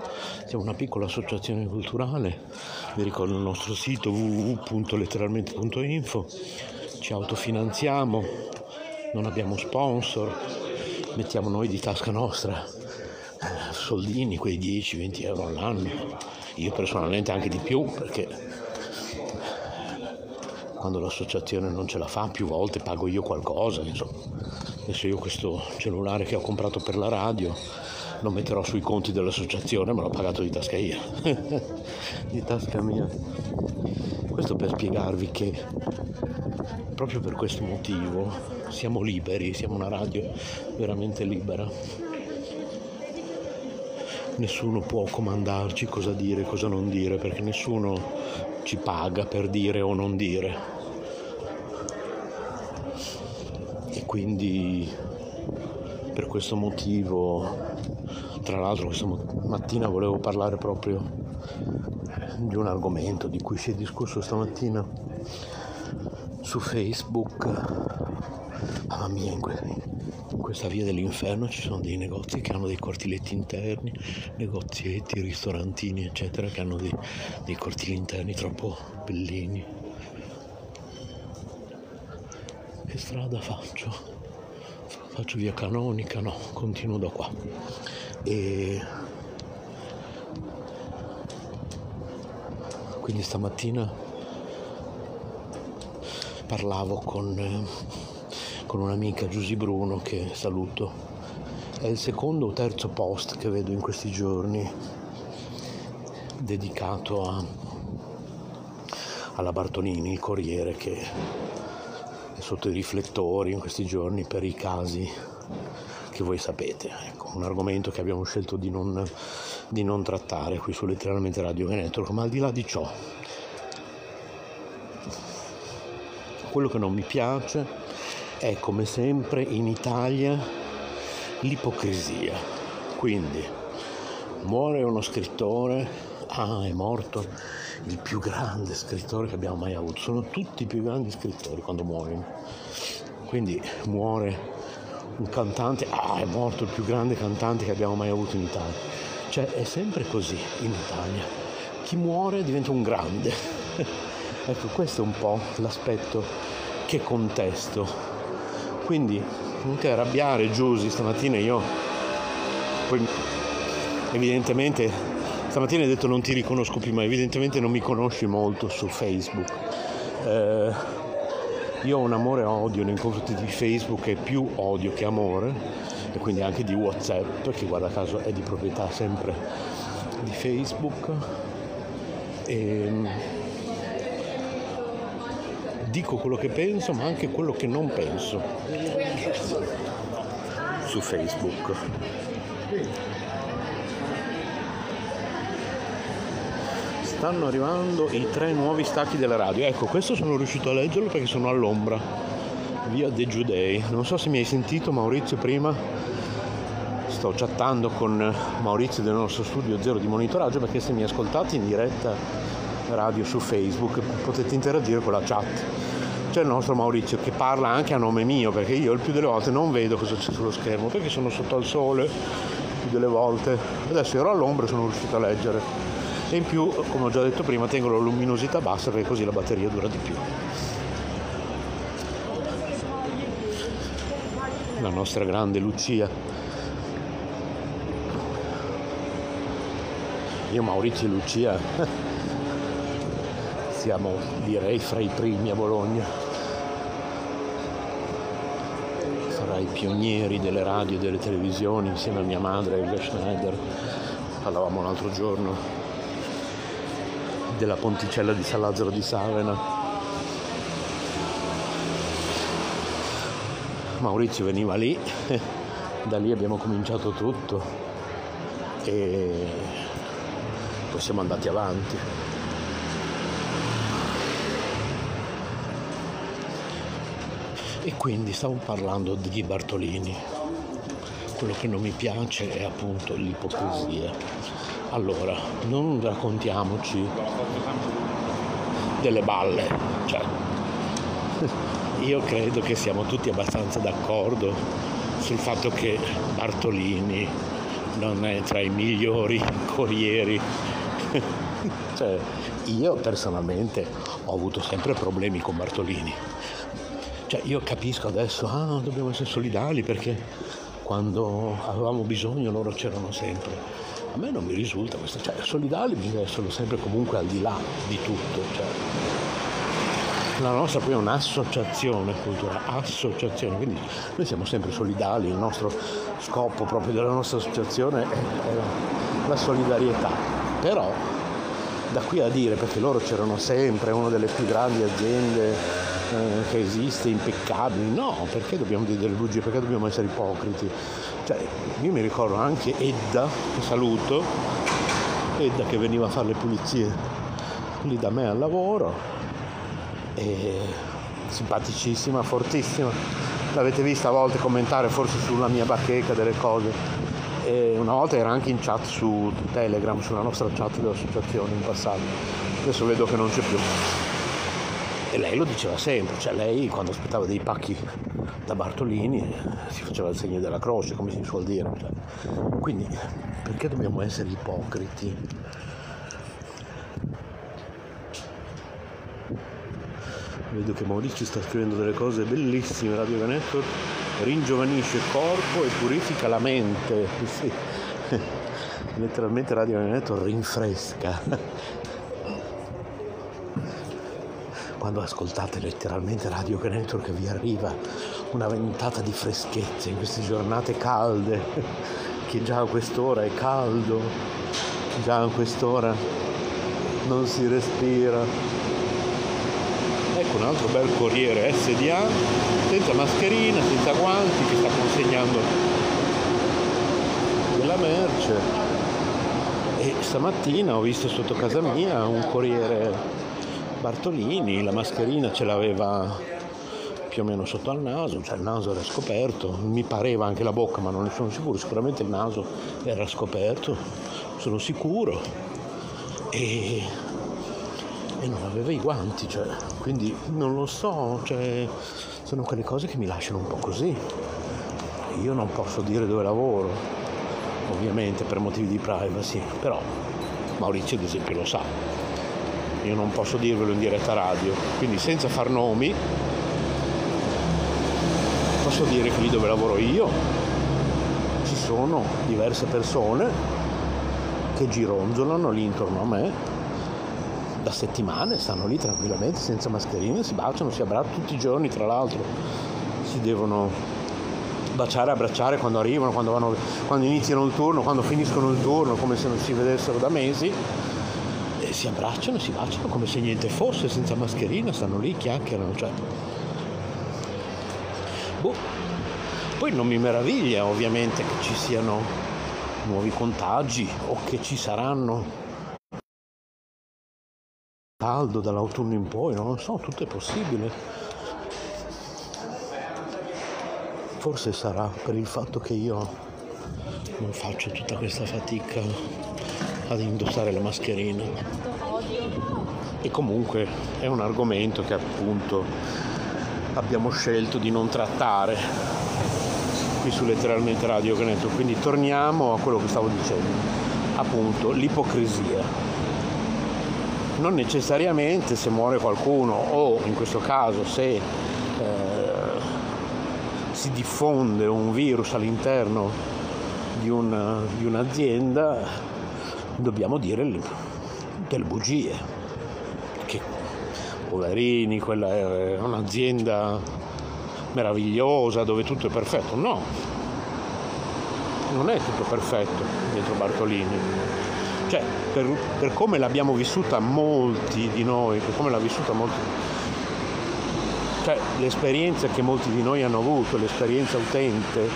Speaker 2: siamo una piccola associazione culturale, vi ricordo il nostro sito www.letteralmente.info, ci autofinanziamo, non abbiamo sponsor, mettiamo noi di tasca nostra eh, soldini, quei 10-20 euro all'anno, io personalmente anche di più perché quando l'associazione non ce la fa più volte pago io qualcosa, insomma. Adesso io questo cellulare che ho comprato per la radio lo metterò sui conti dell'associazione, ma l'ho pagato di tasca io, di tasca mia. Questo per spiegarvi che proprio per questo motivo siamo liberi, siamo una radio veramente libera. Nessuno può comandarci cosa dire cosa non dire, perché nessuno ci paga per dire o non dire. E quindi per questo motivo, tra l'altro questa mattina volevo parlare proprio di un argomento di cui si è discusso stamattina su Facebook. Mamma mia, in, questa via dell'inferno ci sono dei negozi che hanno dei cortiletti interni, negozietti, ristorantini, eccetera, che hanno dei, dei cortili interni troppo bellini. Che strada faccio? Faccio via canonica? No, continuo da qua. E quindi stamattina parlavo con, eh, con un'amica Giusy Bruno che saluto. È il secondo o terzo post che vedo in questi giorni dedicato a, alla Bartolini, il Corriere che è sotto i riflettori in questi giorni per i casi che voi sapete. Ecco, un argomento che abbiamo scelto di non, di non trattare qui su letteralmente Radio Veneto, ma al di là di ciò quello che non mi piace è come sempre in Italia l'ipocrisia. Quindi muore uno scrittore, ah è morto il più grande scrittore che abbiamo mai avuto, sono tutti i più grandi scrittori quando muoiono. Quindi muore un cantante, ah è morto il più grande cantante che abbiamo mai avuto in Italia. Cioè è sempre così in Italia. Chi muore diventa un grande. Ecco, questo è un po' l'aspetto che contesto. Quindi non ti arrabbiare Giusy, stamattina io poi evidentemente stamattina hai detto non ti riconosco più, ma evidentemente non mi conosci molto su Facebook. Eh, io ho un amore e odio nei confronti di Facebook e più odio che amore e quindi anche di Whatsapp che guarda caso è di proprietà sempre di Facebook. E, dico quello che penso ma anche quello che non penso su Facebook. Stanno arrivando i tre nuovi stacchi della radio. Ecco, questo sono riuscito a leggerlo perché sono all'ombra, via De Giudei. Non so se mi hai sentito Maurizio prima. Sto chattando con Maurizio del nostro studio zero di monitoraggio perché se mi ascoltate in diretta radio su Facebook potete interagire con la chat. C'è il nostro Maurizio che parla anche a nome mio perché io il più delle volte non vedo cosa c'è sullo schermo perché sono sotto al sole più delle volte. Adesso ero all'ombra e sono riuscito a leggere. E in più, come ho già detto prima, tengo la luminosità bassa perché così la batteria dura di più. La nostra grande Lucia. Io, Maurizio e Lucia siamo direi fra i primi a Bologna. tra i pionieri delle radio e delle televisioni insieme a mia madre Elga Schneider. Parlavamo l'altro giorno della ponticella di San Lazzaro di Savena. Maurizio veniva lì, da lì abbiamo cominciato tutto e poi siamo andati avanti. E quindi stavo parlando di Bartolini. Quello che non mi piace è appunto l'ipocrisia. Allora, non raccontiamoci delle balle. Cioè, io credo che siamo tutti abbastanza d'accordo sul fatto che Bartolini non è tra i migliori corrieri. cioè, io personalmente ho avuto sempre problemi con Bartolini cioè io capisco adesso, ah, dobbiamo essere solidali perché quando avevamo bisogno loro c'erano sempre. A me non mi risulta questo, cioè solidali bisogna essere sempre comunque al di là di tutto. Cioè. La nostra poi è un'associazione culturale, associazione, quindi noi siamo sempre solidali, il nostro scopo proprio della nostra associazione è, è la solidarietà. Però da qui a dire, perché loro c'erano sempre, una delle più grandi aziende che esiste, impeccabili, no, perché dobbiamo dire delle bugie, perché dobbiamo essere ipocriti? Cioè, io mi ricordo anche Edda, che saluto, Edda che veniva a fare le pulizie lì da me al lavoro, e simpaticissima, fortissima, l'avete vista a volte commentare forse sulla mia bacheca delle cose, e una volta era anche in chat su Telegram, sulla nostra chat dell'associazione in passato, adesso vedo che non c'è più. E lei lo diceva sempre, cioè lei quando aspettava dei pacchi da Bartolini si faceva il segno della croce, come si suol dire. Cioè. Quindi perché dobbiamo essere ipocriti? Vedo che Maurizio sta scrivendo delle cose bellissime, Radio Network ringiovanisce il corpo e purifica la mente. Sì. Letteralmente Radio Network rinfresca quando ascoltate letteralmente Radio Network vi arriva una ventata di freschezza in queste giornate calde, che già a quest'ora è caldo, già a quest'ora non si respira. Ecco un altro bel corriere SDA, senza mascherina, senza guanti, che sta consegnando della merce. E stamattina ho visto sotto casa mia un corriere Bartolini, la mascherina ce l'aveva più o meno sotto al naso, cioè il naso era scoperto, mi pareva anche la bocca, ma non ne sono sicuro, sicuramente il naso era scoperto, sono sicuro, e, e non aveva i guanti, cioè, quindi non lo so, cioè, sono quelle cose che mi lasciano un po' così. Io non posso dire dove lavoro, ovviamente per motivi di privacy, però Maurizio ad esempio lo sa, io non posso dirvelo in diretta radio, quindi senza far nomi posso dire che lì dove lavoro io ci sono diverse persone che gironzolano lì intorno a me da settimane, stanno lì tranquillamente senza mascherine, si baciano, si abbracciano tutti i giorni tra l'altro, si devono baciare abbracciare quando arrivano, quando, vanno, quando iniziano il turno, quando finiscono il turno, come se non si vedessero da mesi si abbracciano, si baciano come se niente fosse, senza mascherina, stanno lì, chiacchierano. Cioè. Boh. Poi non mi meraviglia ovviamente che ci siano nuovi contagi o che ci saranno caldo dall'autunno in poi, non lo so, tutto è possibile. Forse sarà per il fatto che io non faccio tutta questa fatica ad indossare la mascherina. E comunque è un argomento che appunto abbiamo scelto di non trattare qui su letteralmente Radio Caneto. Quindi torniamo a quello che stavo dicendo, appunto l'ipocrisia non necessariamente se muore qualcuno o in questo caso se eh, si diffonde un virus all'interno di, una, di un'azienda dobbiamo dire delle bugie che poverini quella è un'azienda meravigliosa dove tutto è perfetto. No non è tutto perfetto dentro Bartolini. Cioè per, per come l'abbiamo vissuta molti di noi, per come l'ha vissuta molti cioè l'esperienza che molti di noi hanno avuto, l'esperienza utente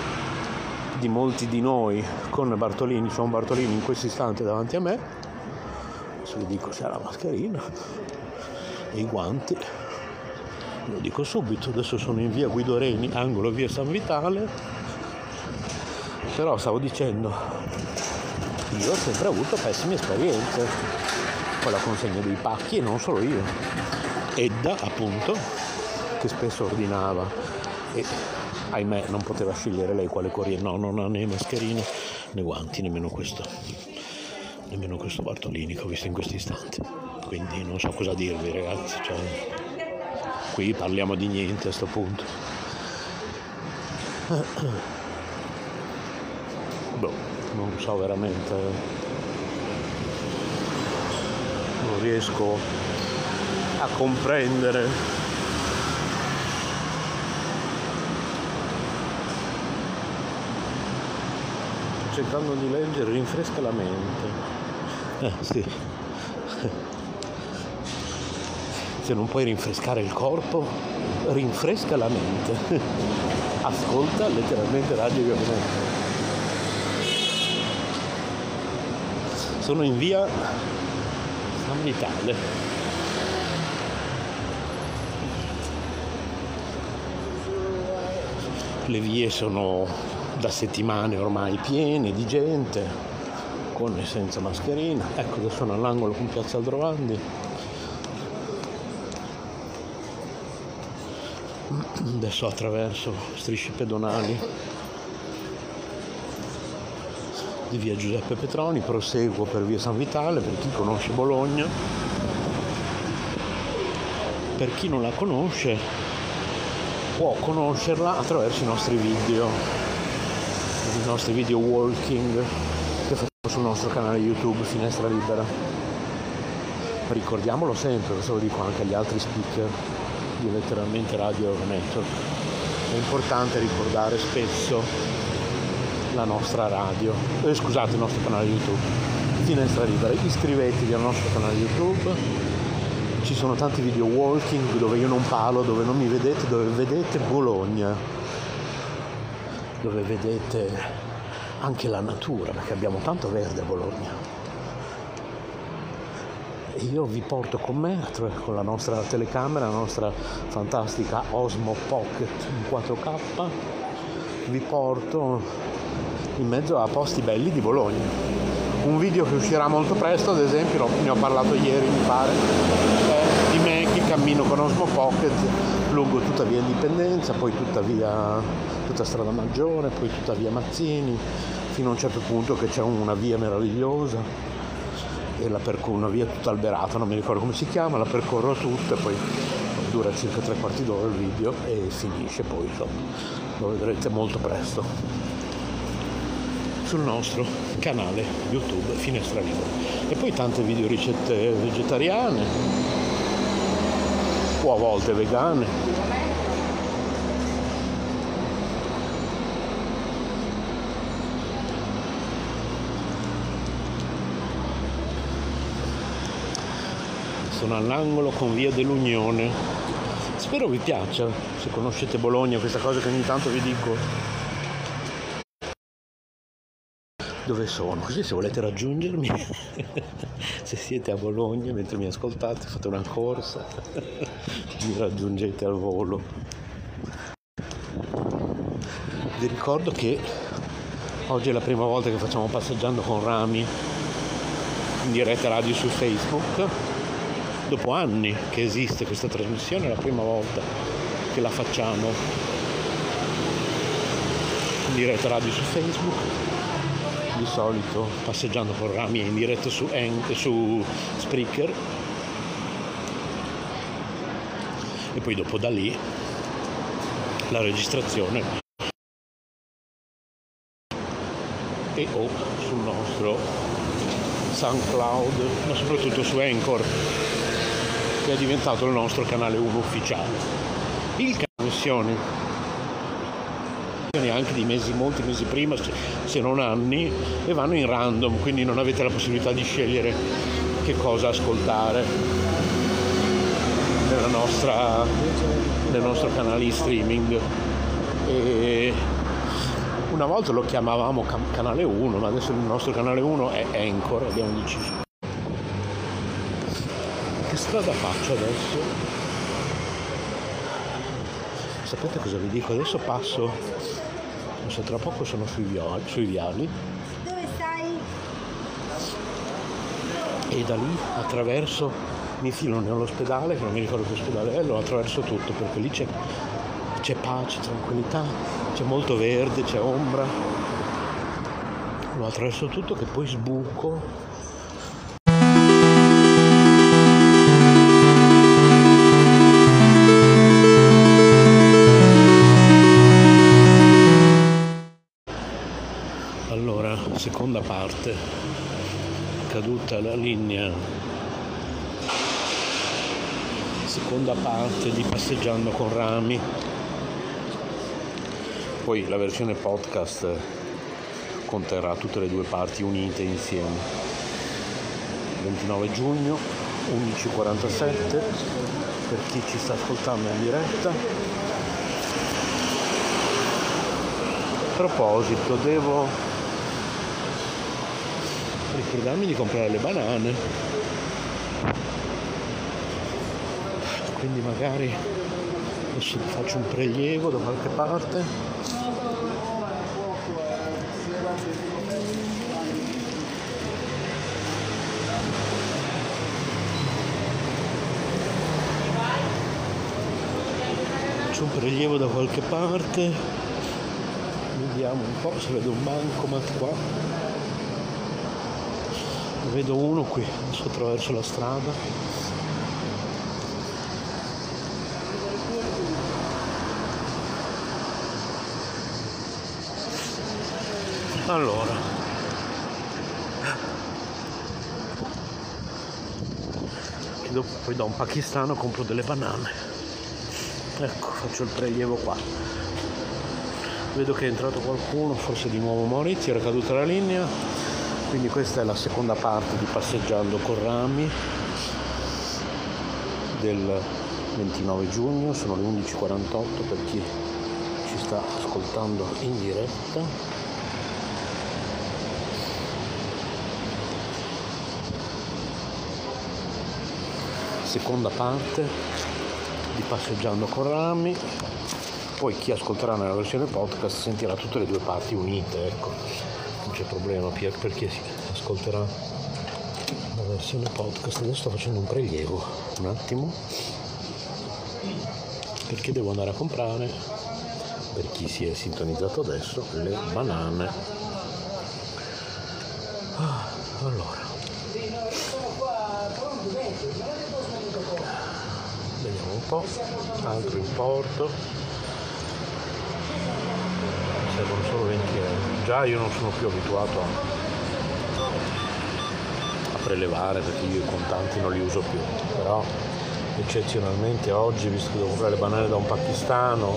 Speaker 2: di molti di noi con Bartolini, c'è un Bartolini in questo istante davanti a me, se vi dico ha la mascherina e i guanti, lo dico subito, adesso sono in via Guido Reni, angolo via San Vitale, però stavo dicendo io ho sempre avuto pessime esperienze con la consegna dei pacchi e non solo io. Edda, appunto, che spesso ordinava e ahimè non poteva scegliere lei quale corriere. No, non ha né mascherine né guanti, nemmeno questo. Nemmeno questo Bartolini che ho visto in questo istante. Quindi non so cosa dirvi ragazzi. Cioè, qui parliamo di niente a questo punto. boh non so veramente, non riesco a comprendere. Cercando di leggere rinfresca la mente. Eh sì. Se non puoi rinfrescare il corpo, rinfresca la mente. Ascolta letteralmente Radio Gabinetto. sono in via San Vitale. Le vie sono da settimane ormai piene di gente, con e senza mascherina. Ecco che sono all'angolo con Piazza Aldrovandi. Adesso attraverso strisce pedonali di via Giuseppe Petroni, proseguo per via San Vitale, per chi conosce Bologna. Per chi non la conosce può conoscerla attraverso i nostri video, i nostri video walking che facciamo sul nostro canale YouTube Finestra Libera. Ricordiamolo sempre, questo lo dico anche agli altri speaker di letteralmente Radio Network. È importante ricordare spesso la nostra radio, eh, scusate il nostro canale YouTube, Finestra Libera, iscrivetevi al nostro canale YouTube, ci sono tanti video walking dove io non parlo, dove non mi vedete, dove vedete Bologna, dove vedete anche la natura, perché abbiamo tanto verde a Bologna. E io vi porto con me, con la nostra telecamera, la nostra fantastica Osmo Pocket in 4K, vi porto in mezzo a posti belli di Bologna. Un video che uscirà molto presto, ad esempio, ne ho parlato ieri, mi pare, è di me che cammino con Osmo Pocket lungo tutta via Indipendenza, poi tutta via tutta strada maggiore, poi tutta via Mazzini, fino a un certo punto che c'è una via meravigliosa e la percorro, una via tutta alberata, non mi ricordo come si chiama, la percorro tutta poi dura circa tre quarti d'ora il video e finisce poi, insomma, lo vedrete molto presto sul nostro canale YouTube Finestra Libera. E poi tante video ricette vegetariane o a volte vegane. Sono all'angolo con via dell'Unione. Spero vi piaccia, se conoscete Bologna, questa cosa che ogni tanto vi dico dove sono, così se volete raggiungermi, se siete a Bologna mentre mi ascoltate, fate una corsa, mi raggiungete al volo. Vi ricordo che oggi è la prima volta che facciamo passeggiando con Rami in diretta radio su Facebook. Dopo anni che esiste questa trasmissione, è la prima volta che la facciamo in diretta radio su Facebook. Di solito passeggiando con Rami in diretta su, su Spreaker. E poi dopo da lì la registrazione e o sul nostro SoundCloud, ma soprattutto su Anchor, che è diventato il nostro canale 1 ufficiale. Il connessioni anche di mesi, molti mesi prima, se non anni, e vanno in random, quindi non avete la possibilità di scegliere che cosa ascoltare nella nostra, nel nostro canale di streaming. E una volta lo chiamavamo canale 1, ma adesso il nostro canale 1 è Anchor, abbiamo deciso. Che strada faccio adesso? Sapete cosa vi dico? Adesso passo, se tra poco sono sui, viali, sui viali.
Speaker 3: Dove stai?
Speaker 2: E da lì attraverso, mi filo nell'ospedale, che non mi ricordo che ospedale è, lo attraverso tutto perché lì c'è, c'è pace, tranquillità, c'è molto verde, c'è ombra. Lo attraverso tutto che poi sbuco seconda parte, caduta la linea, seconda parte di Passeggiando con Rami, poi la versione podcast conterrà tutte le due parti unite insieme. 29 giugno, 11.47, per chi ci sta ascoltando in diretta. A proposito, devo ricordarmi di comprare le banane. Quindi magari adesso faccio un prelievo da qualche parte. Faccio un prelievo da qualche parte. Vediamo un po' se vedo un bancomat qua ne vedo uno qui adesso attraverso la strada. Allora. Dopo poi da un pakistano compro delle banane. Ecco faccio il prelievo qua. Vedo che è entrato qualcuno forse di nuovo Maurizio era caduta la linea quindi questa è la seconda parte di Passeggiando con Rami del 29 giugno, sono le 11.48 per chi ci sta ascoltando in diretta. Seconda parte di Passeggiando con Rami, poi chi ascolterà nella versione podcast sentirà tutte le due parti unite, ecco c'è problema per chi ascolterà la versione podcast. Adesso sto facendo un prelievo un attimo perché devo andare a comprare per chi si è sintonizzato adesso le banane. Ah, allora. Vediamo un po' altro importo. Servono solo 20 euro. Già io non sono più abituato a, a prelevare perché io i contanti non li uso più, però eccezionalmente oggi, visto che devo comprare le banane da un pakistano,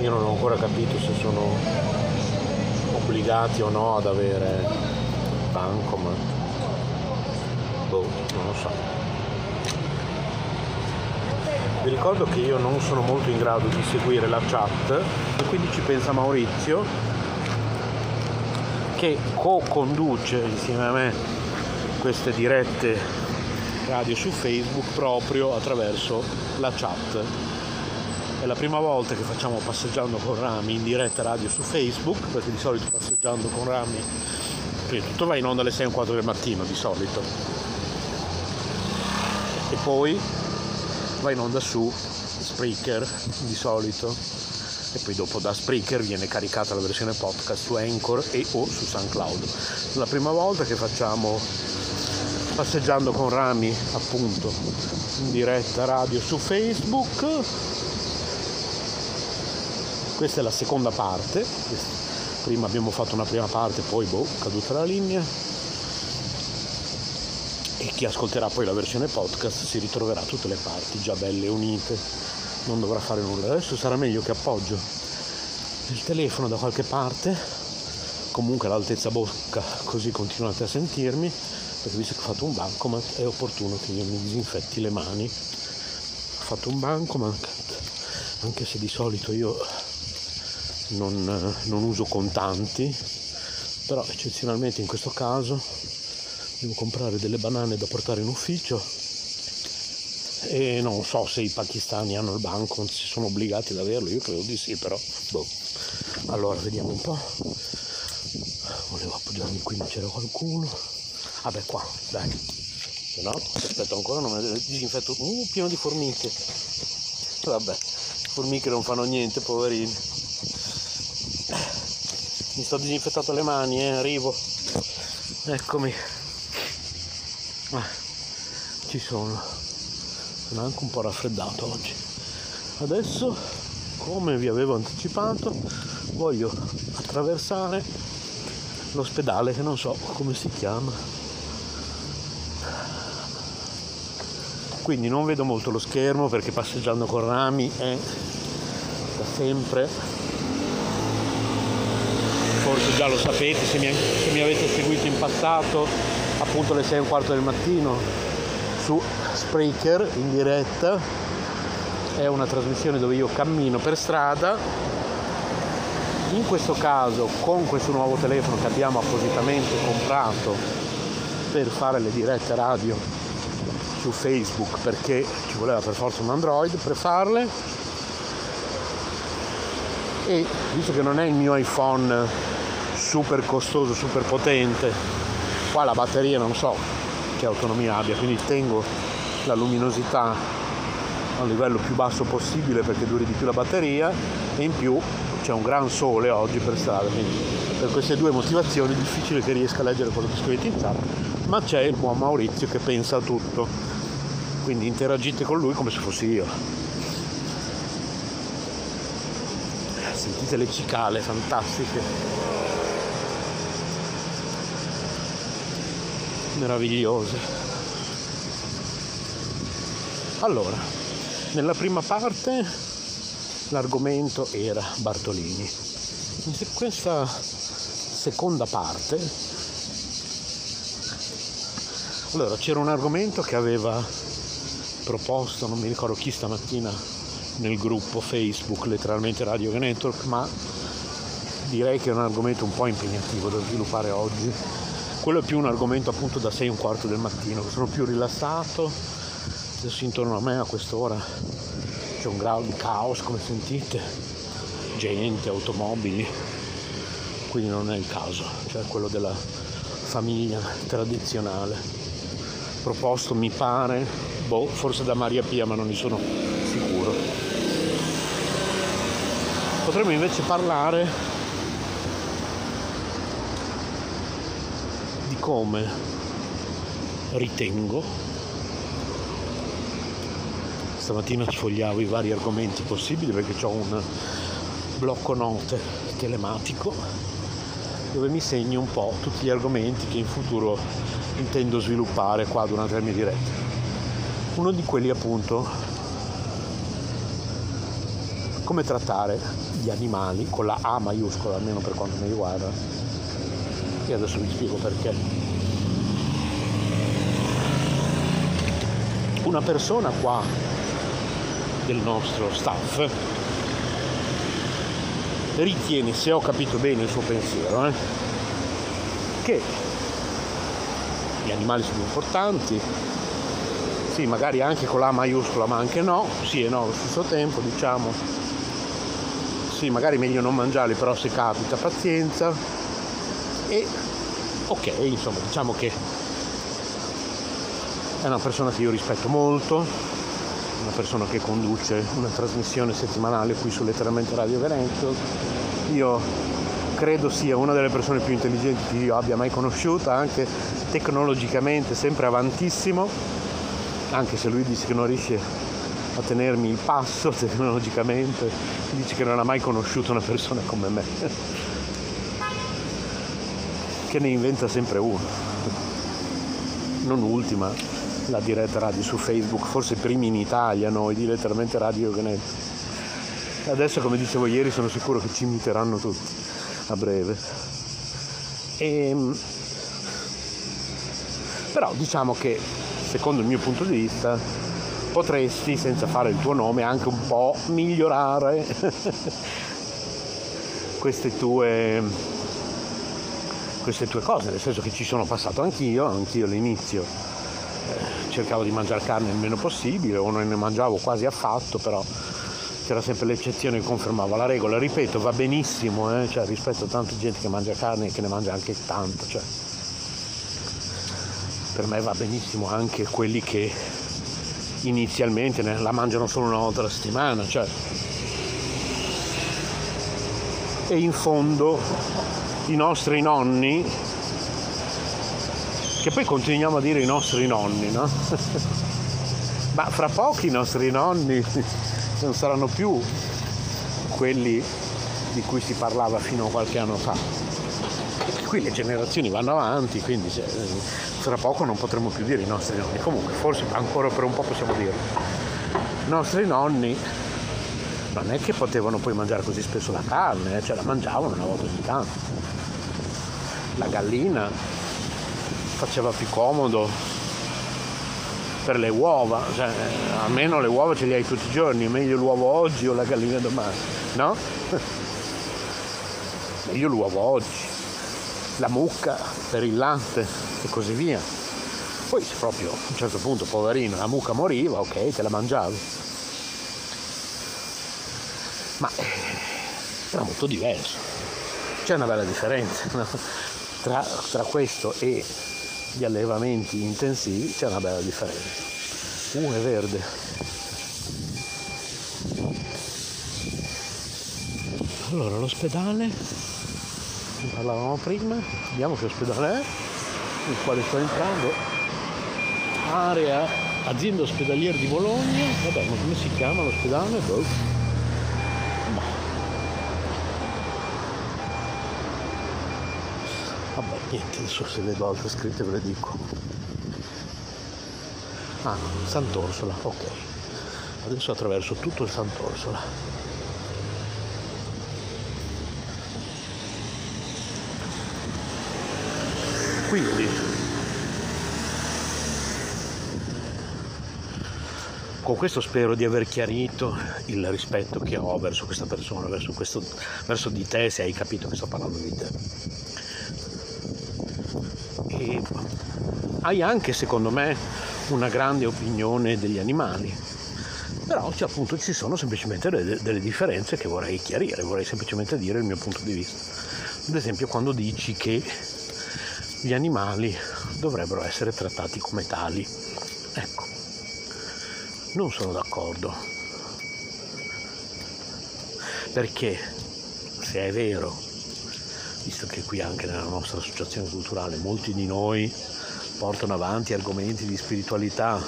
Speaker 2: io non ho ancora capito se sono obbligati o no ad avere bancomat. Boh, non lo so. Vi ricordo che io non sono molto in grado di seguire la chat e quindi ci pensa Maurizio che co-conduce insieme a me queste dirette radio su Facebook proprio attraverso la chat. È la prima volta che facciamo passeggiando con Rami in diretta radio su Facebook, perché di solito passeggiando con Rami, prima tutto va in onda alle 6 e 4 del mattino di solito. E poi va in onda su Spreaker di solito e poi dopo da Spreaker viene caricata la versione podcast su Anchor e o su SoundCloud. La prima volta che facciamo passeggiando con Rami appunto in diretta radio su Facebook. Questa è la seconda parte. Prima abbiamo fatto una prima parte, poi boh, caduta la linea. E chi ascolterà poi la versione podcast si ritroverà tutte le parti già belle unite non dovrà fare nulla. Adesso sarà meglio che appoggio il telefono da qualche parte, comunque all'altezza bocca, così continuate a sentirmi, perché visto che ho fatto un bancomat è opportuno che io mi disinfetti le mani. Ho fatto un bancomat, anche se di solito io non, non uso contanti, però eccezionalmente in questo caso devo comprare delle banane da portare in ufficio e non so se i pakistani hanno il banco, si sono obbligati ad averlo, io credo di sì, però boh. Allora vediamo un po'. Volevo appoggiarmi qui, ma c'era qualcuno. Vabbè qua, dai. Se no, aspetta ancora, non me ne disinfetto. Uh, pieno di formiche. Vabbè, formiche non fanno niente, poverini. Mi sto disinfettato le mani, eh, arrivo. Eccomi. Ah, ci sono sono anche un po' raffreddato oggi. Adesso, come vi avevo anticipato, voglio attraversare l'ospedale che non so come si chiama. Quindi non vedo molto lo schermo perché passeggiando con rami è da sempre. Forse già lo sapete se mi, se mi avete seguito in passato, appunto alle 6 e un quarto del mattino su Spreaker in diretta, è una trasmissione dove io cammino per strada, in questo caso con questo nuovo telefono che abbiamo appositamente comprato per fare le dirette radio su Facebook perché ci voleva per forza un Android per farle. E visto che non è il mio iPhone super costoso, super potente, qua la batteria non so che autonomia abbia, quindi tengo la luminosità a un livello più basso possibile perché duri di più la batteria e in più c'è un gran sole oggi per strada, quindi per queste due motivazioni è difficile che riesca a leggere quello che scrivete in chat, ma c'è il buon Maurizio che pensa a tutto, quindi interagite con lui come se fossi io. Sentite le cicale fantastiche, meravigliose. Allora, nella prima parte l'argomento era Bartolini. In questa seconda parte, allora c'era un argomento che aveva proposto, non mi ricordo chi stamattina nel gruppo Facebook, letteralmente Radio Network, ma direi che è un argomento un po' impegnativo da sviluppare oggi. Quello è più un argomento appunto da 6 e un quarto del mattino, sono più rilassato adesso intorno a me a quest'ora c'è un grado di caos come sentite. Gente, automobili. Quindi non è il caso cioè quello della famiglia tradizionale. Proposto mi pare boh, forse da Maria Pia ma non ne sono sicuro. Potremmo invece parlare di come ritengo stamattina sfogliavo i vari argomenti possibili perché ho un blocco note telematico dove mi segno un po' tutti gli argomenti che in futuro intendo sviluppare qua durante le mie dirette. Uno di quelli appunto come trattare gli animali con la A maiuscola almeno per quanto mi riguarda e adesso vi spiego perché. Una persona qua del nostro staff ritiene, se ho capito bene il suo pensiero, eh, che gli animali sono importanti, sì, magari anche con la maiuscola, ma anche no, sì e no allo stesso tempo, diciamo. Sì, magari meglio non mangiarli, però se capita pazienza. E ok, insomma, diciamo che è una persona che io rispetto molto, persona che conduce una trasmissione settimanale qui su Letteralmente Radio Veneto. Io credo sia una delle persone più intelligenti che io abbia mai conosciuto, anche tecnologicamente sempre avantissimo, anche se lui dice che non riesce a tenermi il passo tecnologicamente, dice che non ha mai conosciuto una persona come me, che ne inventa sempre uno. Non ultima, la diretta radio su Facebook, forse primi in Italia noi di letteralmente Radio Ganet. Adesso come dicevo ieri sono sicuro che ci imiteranno tutti a breve. E, ehm, però diciamo che secondo il mio punto di vista potresti senza fare il tuo nome anche un po' migliorare queste tue queste tue cose, nel senso che ci sono passato anch'io, anch'io all'inizio cercavo di mangiare carne il meno possibile o non ne mangiavo quasi affatto, però c'era sempre l'eccezione che confermava la regola. Ripeto, va benissimo, eh? cioè, rispetto a tanta gente che mangia carne e che ne mangia anche tanta. Cioè, per me va benissimo anche quelli che inizialmente la mangiano solo una volta alla settimana. Cioè. E in fondo i nostri nonni che poi continuiamo a dire i nostri nonni, no? Ma fra pochi i nostri nonni non saranno più quelli di cui si parlava fino a qualche anno fa. Qui le generazioni vanno avanti, quindi fra poco non potremo più dire i nostri nonni. Comunque, forse ancora per un po' possiamo dirlo. I nostri nonni non è che potevano poi mangiare così spesso la carne, eh, cioè la mangiavano una volta ogni tanto. La gallina faceva più comodo per le uova, cioè, almeno le uova ce le hai tutti i giorni, è meglio l'uovo oggi o la gallina domani, no? meglio l'uovo oggi, la mucca per il latte e così via. Poi se proprio a un certo punto, poverino, la mucca moriva, ok, te la mangiavi. Ma eh, era molto diverso. C'è una bella differenza no? tra, tra questo e gli allevamenti intensivi c'è una bella differenza. Uh, è verde. Allora, l'ospedale, ne parlavamo prima, vediamo che ospedale è, nel quale sto entrando, area azienda ospedaliera di Bologna, vabbè, ma come si chiama l'ospedale? Boh. Niente adesso se vedo altre scritte ve le dico. Ah Sant'Orsola ok. Adesso attraverso tutto il Sant'Orsola. Quindi con questo spero di aver chiarito il rispetto che ho verso questa persona, verso, questo, verso di te, se hai capito che sto parlando di te hai anche secondo me una grande opinione degli animali. Però cioè, appunto ci sono semplicemente delle, delle differenze che vorrei chiarire vorrei semplicemente dire il mio punto di vista. Ad esempio quando dici che gli animali dovrebbero essere trattati come tali. Ecco. Non sono d'accordo. Perché se è vero visto che qui anche nella nostra associazione culturale molti di noi portano avanti argomenti di spiritualità,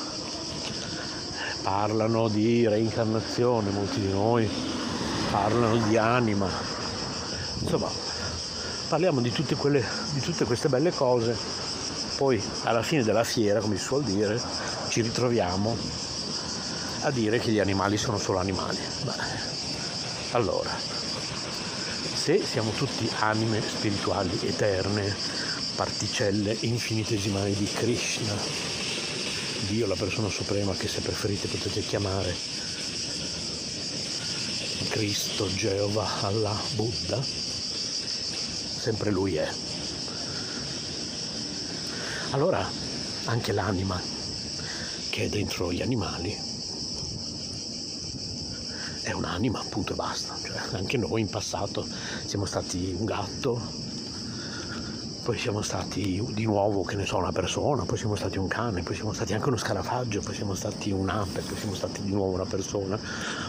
Speaker 2: parlano di reincarnazione, molti di noi parlano di anima, insomma parliamo di tutte, quelle, di tutte queste belle cose, poi alla fine della fiera, come si suol dire, ci ritroviamo a dire che gli animali sono solo animali. Beh, allora, se siamo tutti anime spirituali eterne, particelle infinitesimali di Krishna, Dio la persona suprema che se preferite potete chiamare Cristo, Geova, Allah, Buddha, sempre lui è. allora anche l'anima che è dentro gli animali è un'anima, appunto e basta. Cioè, anche noi in passato siamo stati un gatto, poi siamo stati di nuovo, che ne so, una persona, poi siamo stati un cane, poi siamo stati anche uno scarafaggio, poi siamo stati un'ape, poi siamo stati di nuovo una persona,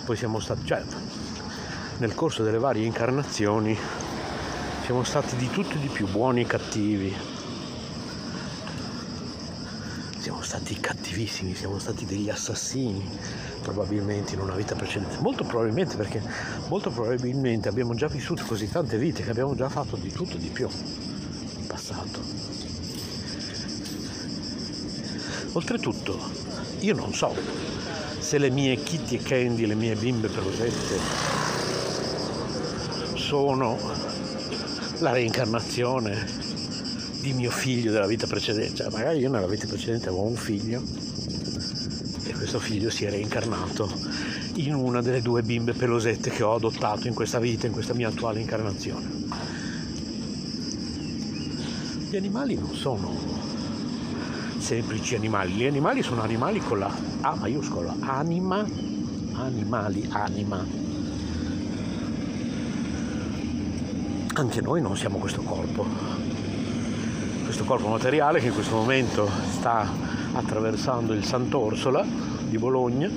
Speaker 2: poi siamo stati, cioè, nel corso delle varie incarnazioni siamo stati di tutto e di più, buoni e cattivi. Siamo stati cattivissimi, siamo stati degli assassini, probabilmente in una vita precedente. Molto probabilmente perché molto probabilmente abbiamo già vissuto così tante vite che abbiamo già fatto di tutto e di più in passato. Oltretutto, io non so se le mie Kitty e Candy, le mie bimbe pelosette, sono la reincarnazione di mio figlio della vita precedente. Cioè, magari io nella vita precedente avevo un figlio e questo figlio si è reincarnato in una delle due bimbe pelosette che ho adottato in questa vita, in questa mia attuale incarnazione. Gli animali non sono semplici animali, gli animali sono animali con la A maiuscola, anima, animali, anima. Anche noi non siamo questo corpo, questo corpo materiale che in questo momento sta attraversando il Sant'Orsola di Bologna.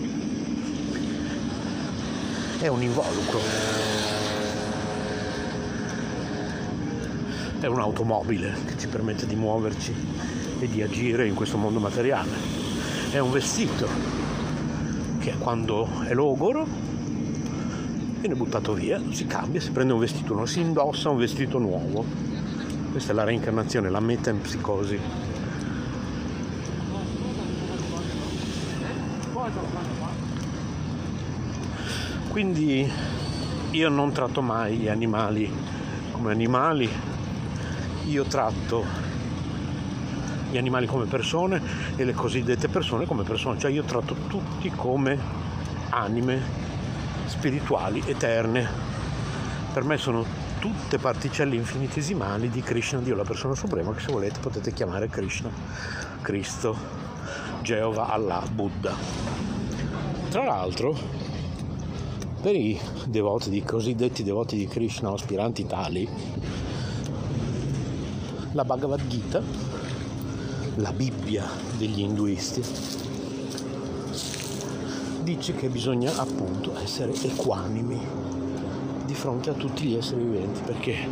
Speaker 2: È un involucro, è un'automobile che ci permette di muoverci e di agire in questo mondo materiale, è un vestito che quando è logoro viene buttato via, si cambia, si prende un vestito nuovo, si indossa un vestito nuovo. Questa è la reincarnazione, la metempsicosi. Quindi io non tratto mai gli animali come animali, io tratto gli animali come persone e le cosiddette persone come persone, cioè io tratto tutti come anime spirituali, eterne. Per me sono tutte particelle infinitesimali di Krishna, Dio la persona suprema, che se volete potete chiamare Krishna, Cristo, Geova, Allah, Buddha. Tra l'altro, per i devoti, di cosiddetti devoti di Krishna, aspiranti tali, la Bhagavad Gita, la Bibbia degli induisti, dice che bisogna appunto essere equanimi di fronte a tutti gli esseri viventi perché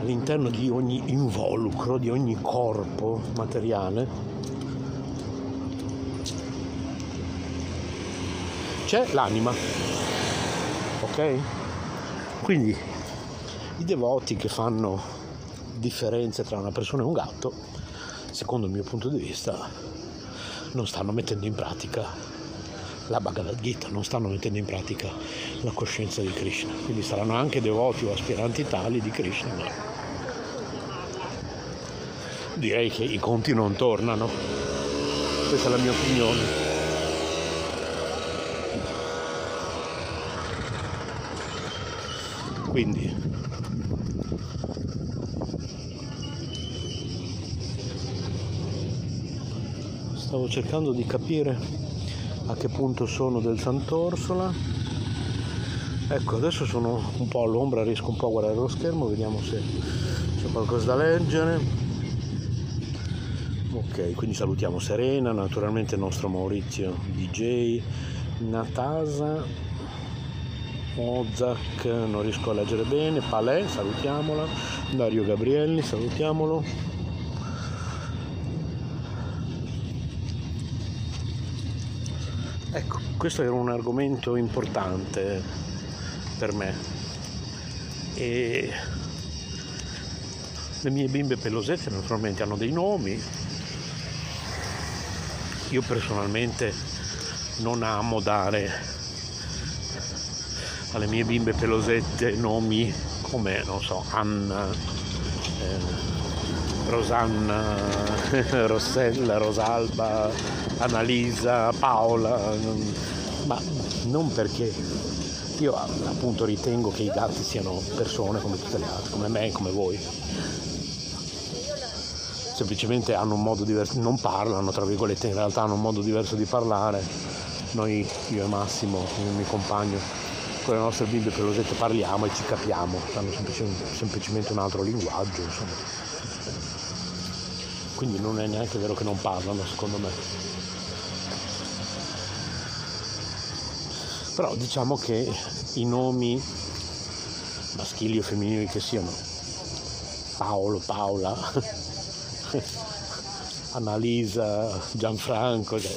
Speaker 2: all'interno di ogni involucro, di ogni corpo materiale c'è l'anima, ok? Quindi i devoti che fanno differenze tra una persona e un gatto, secondo il mio punto di vista, non stanno mettendo in pratica la Bhagavad Gita, non stanno mettendo in pratica la coscienza di Krishna. Quindi saranno anche devoti o aspiranti tali di Krishna, ma direi che i conti non tornano. Questa è la mia opinione. Quindi stavo cercando di capire a che punto sono del Sant'Orsola? Ecco adesso sono un po' all'ombra riesco un po' a guardare lo schermo vediamo se c'è qualcosa da leggere. Ok quindi salutiamo Serena naturalmente il nostro Maurizio DJ Natasa Mozak non riesco a leggere bene Palè salutiamola Dario Gabrielli salutiamolo questo era un argomento importante per me e le mie bimbe pelosette naturalmente hanno dei nomi. Io personalmente non amo dare alle mie bimbe pelosette nomi come, non so, Anna, eh, Rosanna, Rossella, Rosalba, Annalisa, Paola, ma non perché io appunto ritengo che i gatti siano persone come tutte le altre, come me come voi. semplicemente hanno un modo diverso, non parlano, tra virgolette, in realtà hanno un modo diverso di parlare. Noi, io e Massimo, il mio compagno, con le nostre Bibbie pelosette parliamo e ci capiamo, hanno semplicemente un altro linguaggio, insomma. Quindi non è neanche vero che non parlano, secondo me. Però diciamo che i nomi maschili o femminili che siano, Paolo, Paola, Annalisa, Gianfranco, cioè,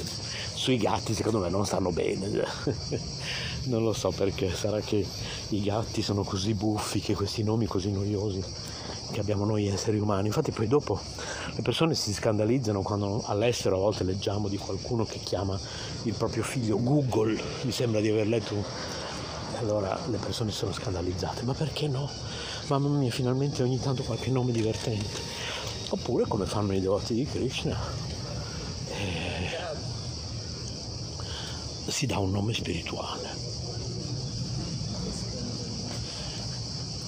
Speaker 2: sui gatti secondo me non stanno bene. Non lo so perché, sarà che i gatti sono così buffi, che questi nomi così noiosi che abbiamo noi esseri umani. Infatti poi dopo le persone si scandalizzano quando all'estero a volte leggiamo di qualcuno che chiama il proprio figlio Google, mi sembra di aver letto. Allora le persone sono scandalizzate, ma perché no? Mamma mia, finalmente ogni tanto qualche nome divertente. Oppure come fanno i devoti di Krishna, eh, si dà un nome spirituale.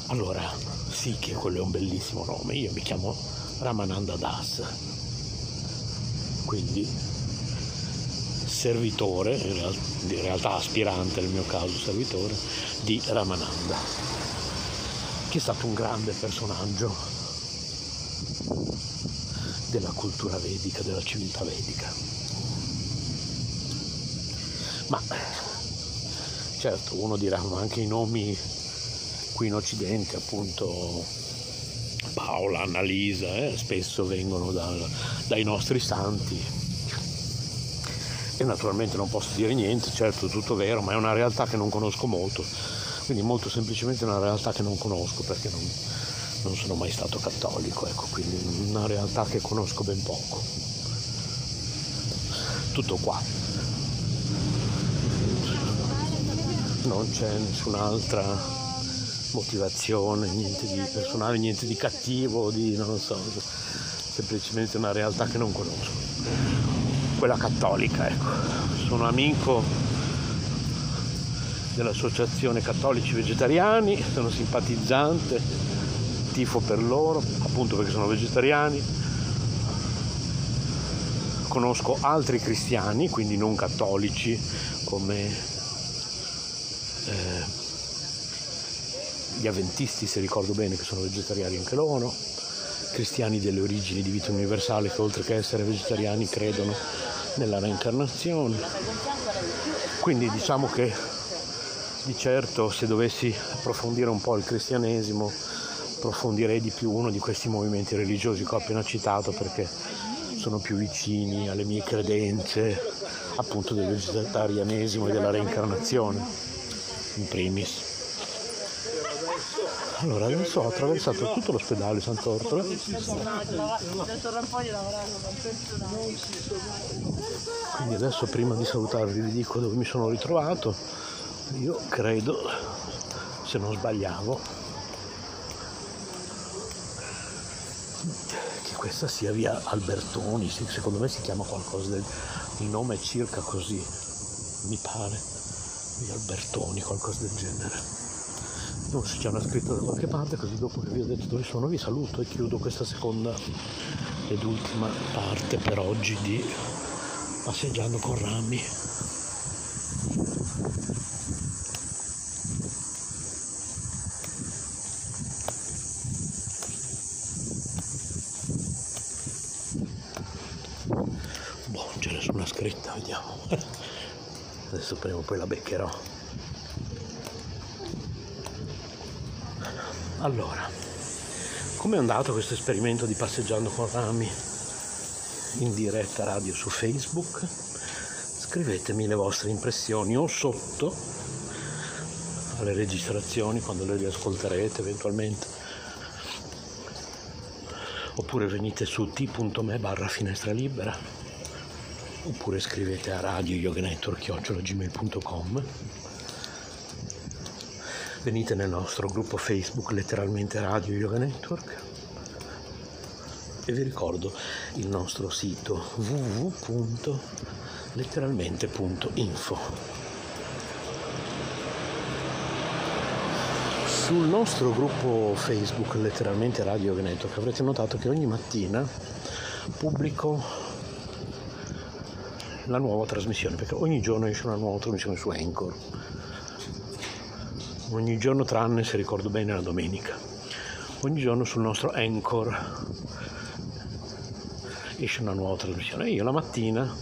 Speaker 2: Allora, sì che quello è un bellissimo nome, io mi chiamo Ramananda Das, quindi servitore, in realtà aspirante nel mio caso servitore, di Ramananda, che è stato un grande personaggio della cultura vedica, della civiltà vedica. Ma certo, uno dirà, ma anche i nomi qui in Occidente, appunto Paola, Annalisa, eh, spesso vengono dal, dai nostri santi. E naturalmente non posso dire niente, certo, tutto vero, ma è una realtà che non conosco molto. Quindi molto semplicemente una realtà che non conosco perché non, non sono mai stato cattolico, ecco, quindi una realtà che conosco ben poco. Tutto qua. Non c'è nessun'altra motivazione, niente di personale, niente di cattivo, di non so, semplicemente una realtà che non conosco. Quella cattolica, ecco. Sono amico dell'associazione Cattolici Vegetariani, sono simpatizzante tifo per loro, appunto perché sono vegetariani. Conosco altri cristiani, quindi non cattolici, come eh, gli avventisti, se ricordo bene, che sono vegetariani anche loro, cristiani delle origini di vita universale che oltre che essere vegetariani credono nella reincarnazione. Quindi diciamo che di certo se dovessi approfondire un po' il cristianesimo approfondirei di più uno di questi movimenti religiosi che ho appena citato perché sono più vicini alle mie credenze appunto del vegetarianesimo e della reincarnazione in primis. Allora adesso ho attraversato tutto l'ospedale Sant'Ortola quindi adesso prima di salutarvi vi dico dove mi sono ritrovato. Io credo se non sbagliavo questa sia via Albertoni, secondo me si chiama qualcosa del... il nome è circa così, mi pare, via Albertoni, qualcosa del genere. Non so se c'è una scritta da qualche parte, così dopo che vi ho detto dove sono vi saluto e chiudo questa seconda ed ultima parte per oggi di Passeggiando con rami. scritta, vediamo. Adesso prima o poi la beccherò. Allora, come è andato questo esperimento di passeggiando con rami in diretta radio su Facebook? Scrivetemi le vostre impressioni o sotto alle registrazioni quando le riascolterete eventualmente oppure venite su t.me barra finestra libera oppure scrivete a radio yoganetwork.gmail.com venite nel nostro gruppo Facebook letteralmente Radio Yoga Network. E vi ricordo il nostro sito www.letteralmente.info sul nostro gruppo Facebook letteralmente Radio Yoga Network avrete notato che ogni mattina pubblico la nuova trasmissione, perché ogni giorno esce una nuova trasmissione su Anchor. Ogni giorno tranne, se ricordo bene, la domenica. Ogni giorno sul nostro Anchor esce una nuova trasmissione. E io la mattina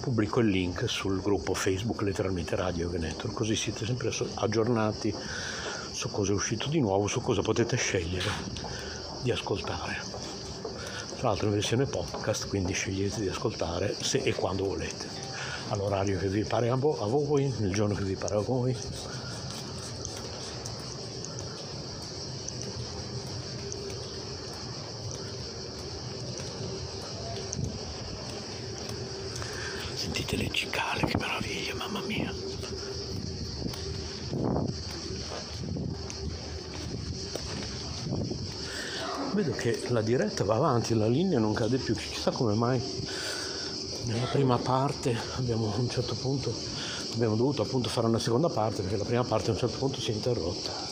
Speaker 2: pubblico il link sul gruppo Facebook letteralmente Radio Network, così siete sempre aggiornati su cosa è uscito di nuovo, su cosa potete scegliere di ascoltare tra l'altro in versione podcast, quindi scegliete di ascoltare se e quando volete, all'orario che vi pare a, voi, nel giorno che vi pare a voi. La diretta va avanti, la linea non cade più, chissà come mai nella prima parte abbiamo a un certo punto abbiamo dovuto appunto fare una seconda parte perché la prima parte a un certo punto si è interrotta.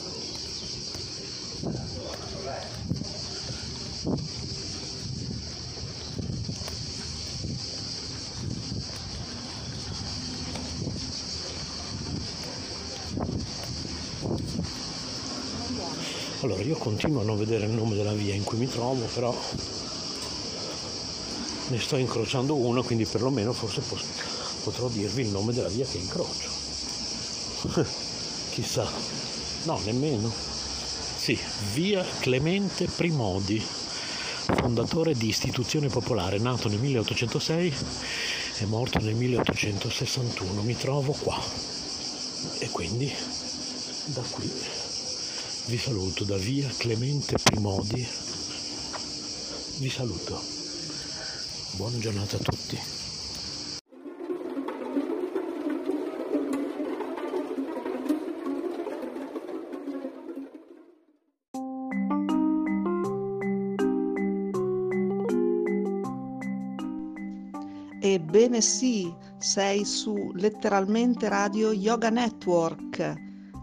Speaker 2: Allora io continuo a non vedere il nome della via in cui mi trovo, però ne sto incrociando uno, quindi perlomeno forse potrò dirvi il nome della via che incrocio. Chissà. No, nemmeno. Sì, via Clemente Primodi, fondatore di Istituzione Popolare, nato nel 1806 e morto nel 1861. Mi trovo qua. E quindi da qui vi saluto da via Clemente Primodi. Vi saluto. Buona giornata a tutti.
Speaker 4: Ebbene sì, sei su letteralmente Radio Yoga Network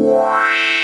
Speaker 4: Wow.